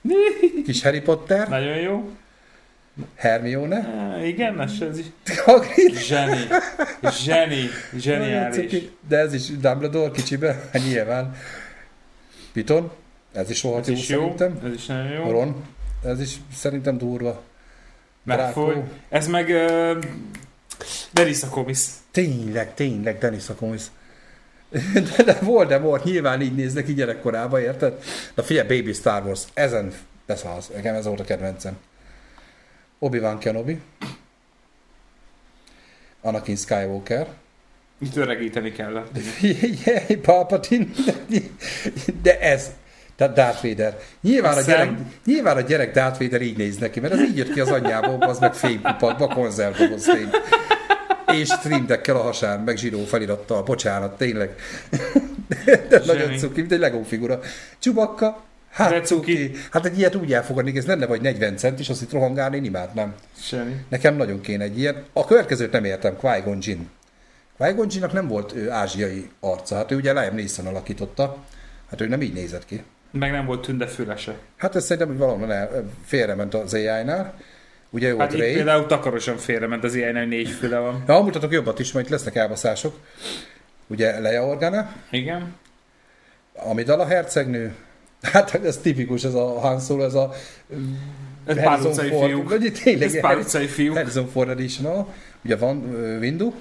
Kis Harry Potter, Nagyon jó. Hermione, Ah, igen, ez, is. Hagrid. Zseni. Zseni. Zseniális. De ez is Dumbledore kicsibe, nyilván. Piton, ez is rohadt jó jó. szerintem. Ez is nagyon jó. Ron, ez is szerintem durva. Megfoly. Ez meg uh, Comis. Tényleg, tényleg, Dennis Akomis. De, de Voldemort nyilván így néz neki gyerekkorában, érted? Na figyelj, Baby Star Wars, ezen beszállsz. Nekem ez volt a kedvencem. Obi-Wan Kenobi. Anakin Skywalker. Itt öregíteni kellett. Jaj, Palpatine. De ez. Tehát Darth Vader. Nyilván a, A gyerek, nyilván a gyerek Darth Vader így néz neki, mert az így jött ki az anyjából, az meg fénykupakba, konzervdoboz fény. És streamdekkel a hasán, meg zsidó felirattal, bocsánat, tényleg. De nagyon Zseni. cuki, mint egy Lego figura. Csubakka, hát De cuki. Hát egy ilyet úgy elfogadnék, ez lenne vagy 40 cent, és azt itt rohangálni én imádnám. Zseni. Nekem nagyon kéne egy ilyen. A következőt nem értem, Qui-Gon Jinn. Jinnnak nem volt ő, ázsiai arca, hát ő ugye Liam Neeson alakította, hát ő nem így nézett ki. Meg nem volt tünde fülese. Hát ez szerintem, hogy valahol el, félrement az AI-nál. Ugye Hát volt itt például takarosan félrement az ilyen négy füle van. Ja, mutatok jobbat is, majd lesznek elbaszások. Ugye Leia Organa, Igen. Amidala hercegnő, hát ez tipikus, ez a Han Solo, ez a Ez pár utcai Ford, fiúk. Vagy tényleg Ez pár utcai fiúk. Harrison Ford Editional, ugye van uh, Windu,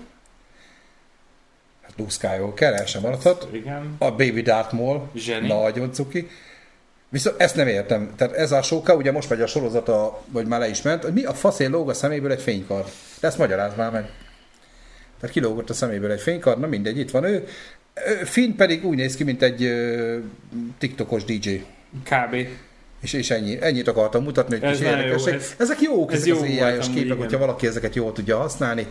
Luke Skywalker, el sem maradhat. Igen. A Baby Darth Maul, Zseni. nagyon cuki. Viszont ezt nem értem. Tehát ez a soka, ugye most megy a sorozata, vagy már le is ment, hogy mi a faszén lóg a szeméből egy fénykard. De ezt magyaráz már meg. Tehát kilógott a szeméből egy fénykard, na mindegy, itt van ő. Finn pedig úgy néz ki, mint egy ö, TikTokos DJ. Kb. És, és ennyi, ennyit akartam mutatni, hogy Ez kis nagyon jó, érdekesség. ez- Ezek jók, ez ezek jó az AI-os amúgy, képek, igen. hogyha valaki ezeket jól tudja használni.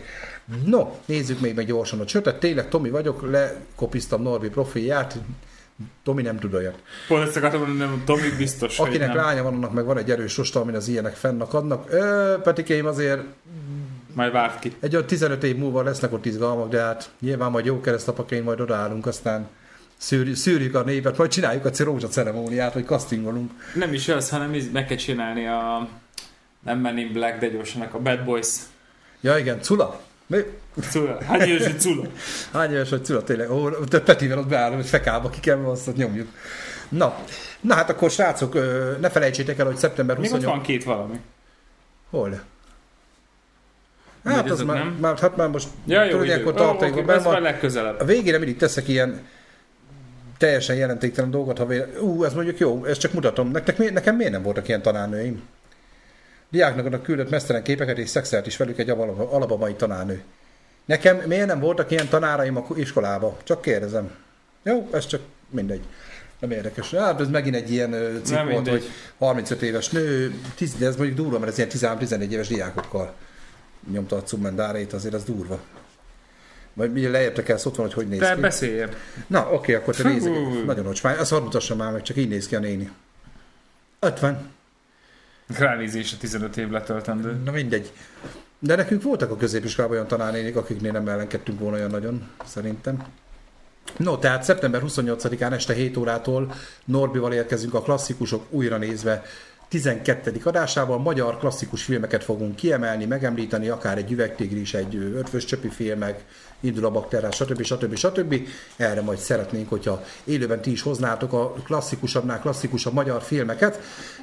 No, nézzük még meg gyorsan a csötet. Tényleg Tomi vagyok, lekopiztam Norbi profilját. Tomi nem tud olyat. Pont ezt akartam mondani, nem, Tomi biztos, hogy Akinek nem. lánya van, annak meg van egy erős rosta, amin az ilyenek fennakadnak. Ö, Petikéim azért Majd várt ki. egy olyan 15 év múlva lesznek ott izgalmak, de hát nyilván majd jó keresztapaként majd odaállunk, aztán szűrjük, szűrjük a népet, majd csináljuk a rózsa ceremóniát, vagy castingolunk. Nem is az, hanem meg kell csinálni a nem Men in Black, de gyorsanak a Bad Boys. Ja igen, Cula? Mi? Cula. Hány éves, hogy Cula? Hány éves vagy Cula, tényleg? Ó, Petivel ott beállom, hogy fekába ki kell, azt ott nyomjuk. Na, na hát akkor srácok, ne felejtsétek el, hogy szeptember Még ott 28... van két valami. Hol? Hát az már, nem? már, hát már most Ja, jó ilyenkor tartalékban oké, benn ez van. legközelebb. A végére mindig teszek ilyen teljesen jelentéktelen dolgot, ha véle... Ú, ez mondjuk jó, ezt csak mutatom. Nektek, nekem miért nem voltak ilyen tanárnőim? Diáknak küldött mesztelen képeket és szexelt is velük egy alaba- alabamai tanárnő. Nekem miért nem voltak ilyen tanáraim a iskolába? Csak kérdezem. Jó, ez csak mindegy. Nem érdekes. Hát ez megint egy ilyen cikk volt, hogy 35 éves nő, 10, de ez mondjuk durva, mert ez ilyen 13-14 éves diákokkal nyomta a cummendárét, azért az durva. Majd mi leértek el, ott van, hogy hogy néz Te ki. beszéljél. Na, oké, akkor te nézzük. Nagyon ocsmány. Azt hadd mutassam már meg, csak így néz ki a néni. 50. Ránézés a 15 év letöltendő. Na mindegy. De nekünk voltak a középiskolában olyan tanárnénik, akiknél nem ellenkedtünk volna olyan nagyon, szerintem. No, tehát szeptember 28-án este 7 órától Norbival érkezünk a klasszikusok újra nézve 12. adásával. Magyar klasszikus filmeket fogunk kiemelni, megemlíteni, akár egy üvegtigris, egy ötvös csöpi filmek, indul a bakterás, stb. stb. stb. Erre majd szeretnénk, hogyha élőben ti is hoznátok a klasszikusabbnál klasszikusabb magyar filmeket.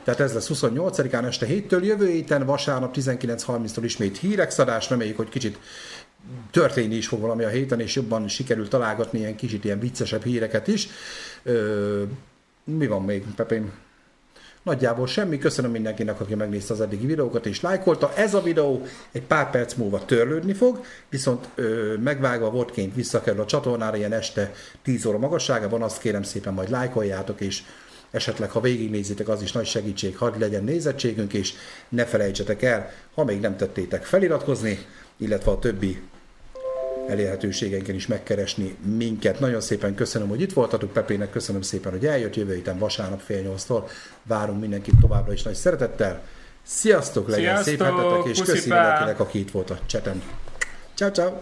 Tehát ez lesz 28-án este 7-től, jövő héten vasárnap 19.30-tól ismét hírek szadás, reméljük, hogy kicsit történni is fog valami a héten, és jobban sikerül találgatni ilyen kicsit ilyen viccesebb híreket is. Ö, mi van még, Pepém? Nagyjából semmi. Köszönöm mindenkinek, aki megnézte az eddigi videókat és lájkolta. Ez a videó egy pár perc múlva törlődni fog, viszont ö, megvágva vodként visszakerül a csatornára ilyen este 10 óra magasságában. Azt kérem szépen majd lájkoljátok, és esetleg ha végignézitek, az is nagy segítség, hadd legyen nézettségünk, és ne felejtsetek el, ha még nem tettétek feliratkozni, illetve a többi elérhetőségeinken is megkeresni minket. Nagyon szépen köszönöm, hogy itt voltatok, Pepének köszönöm szépen, hogy eljött jövő héten vasárnap fél nyolctól. Várunk mindenkit továbbra is nagy szeretettel. Sziasztok, legyen Sziasztok, szép hetetek, és köszi mindenkinek, aki itt volt a cseten. Ciao, ciao.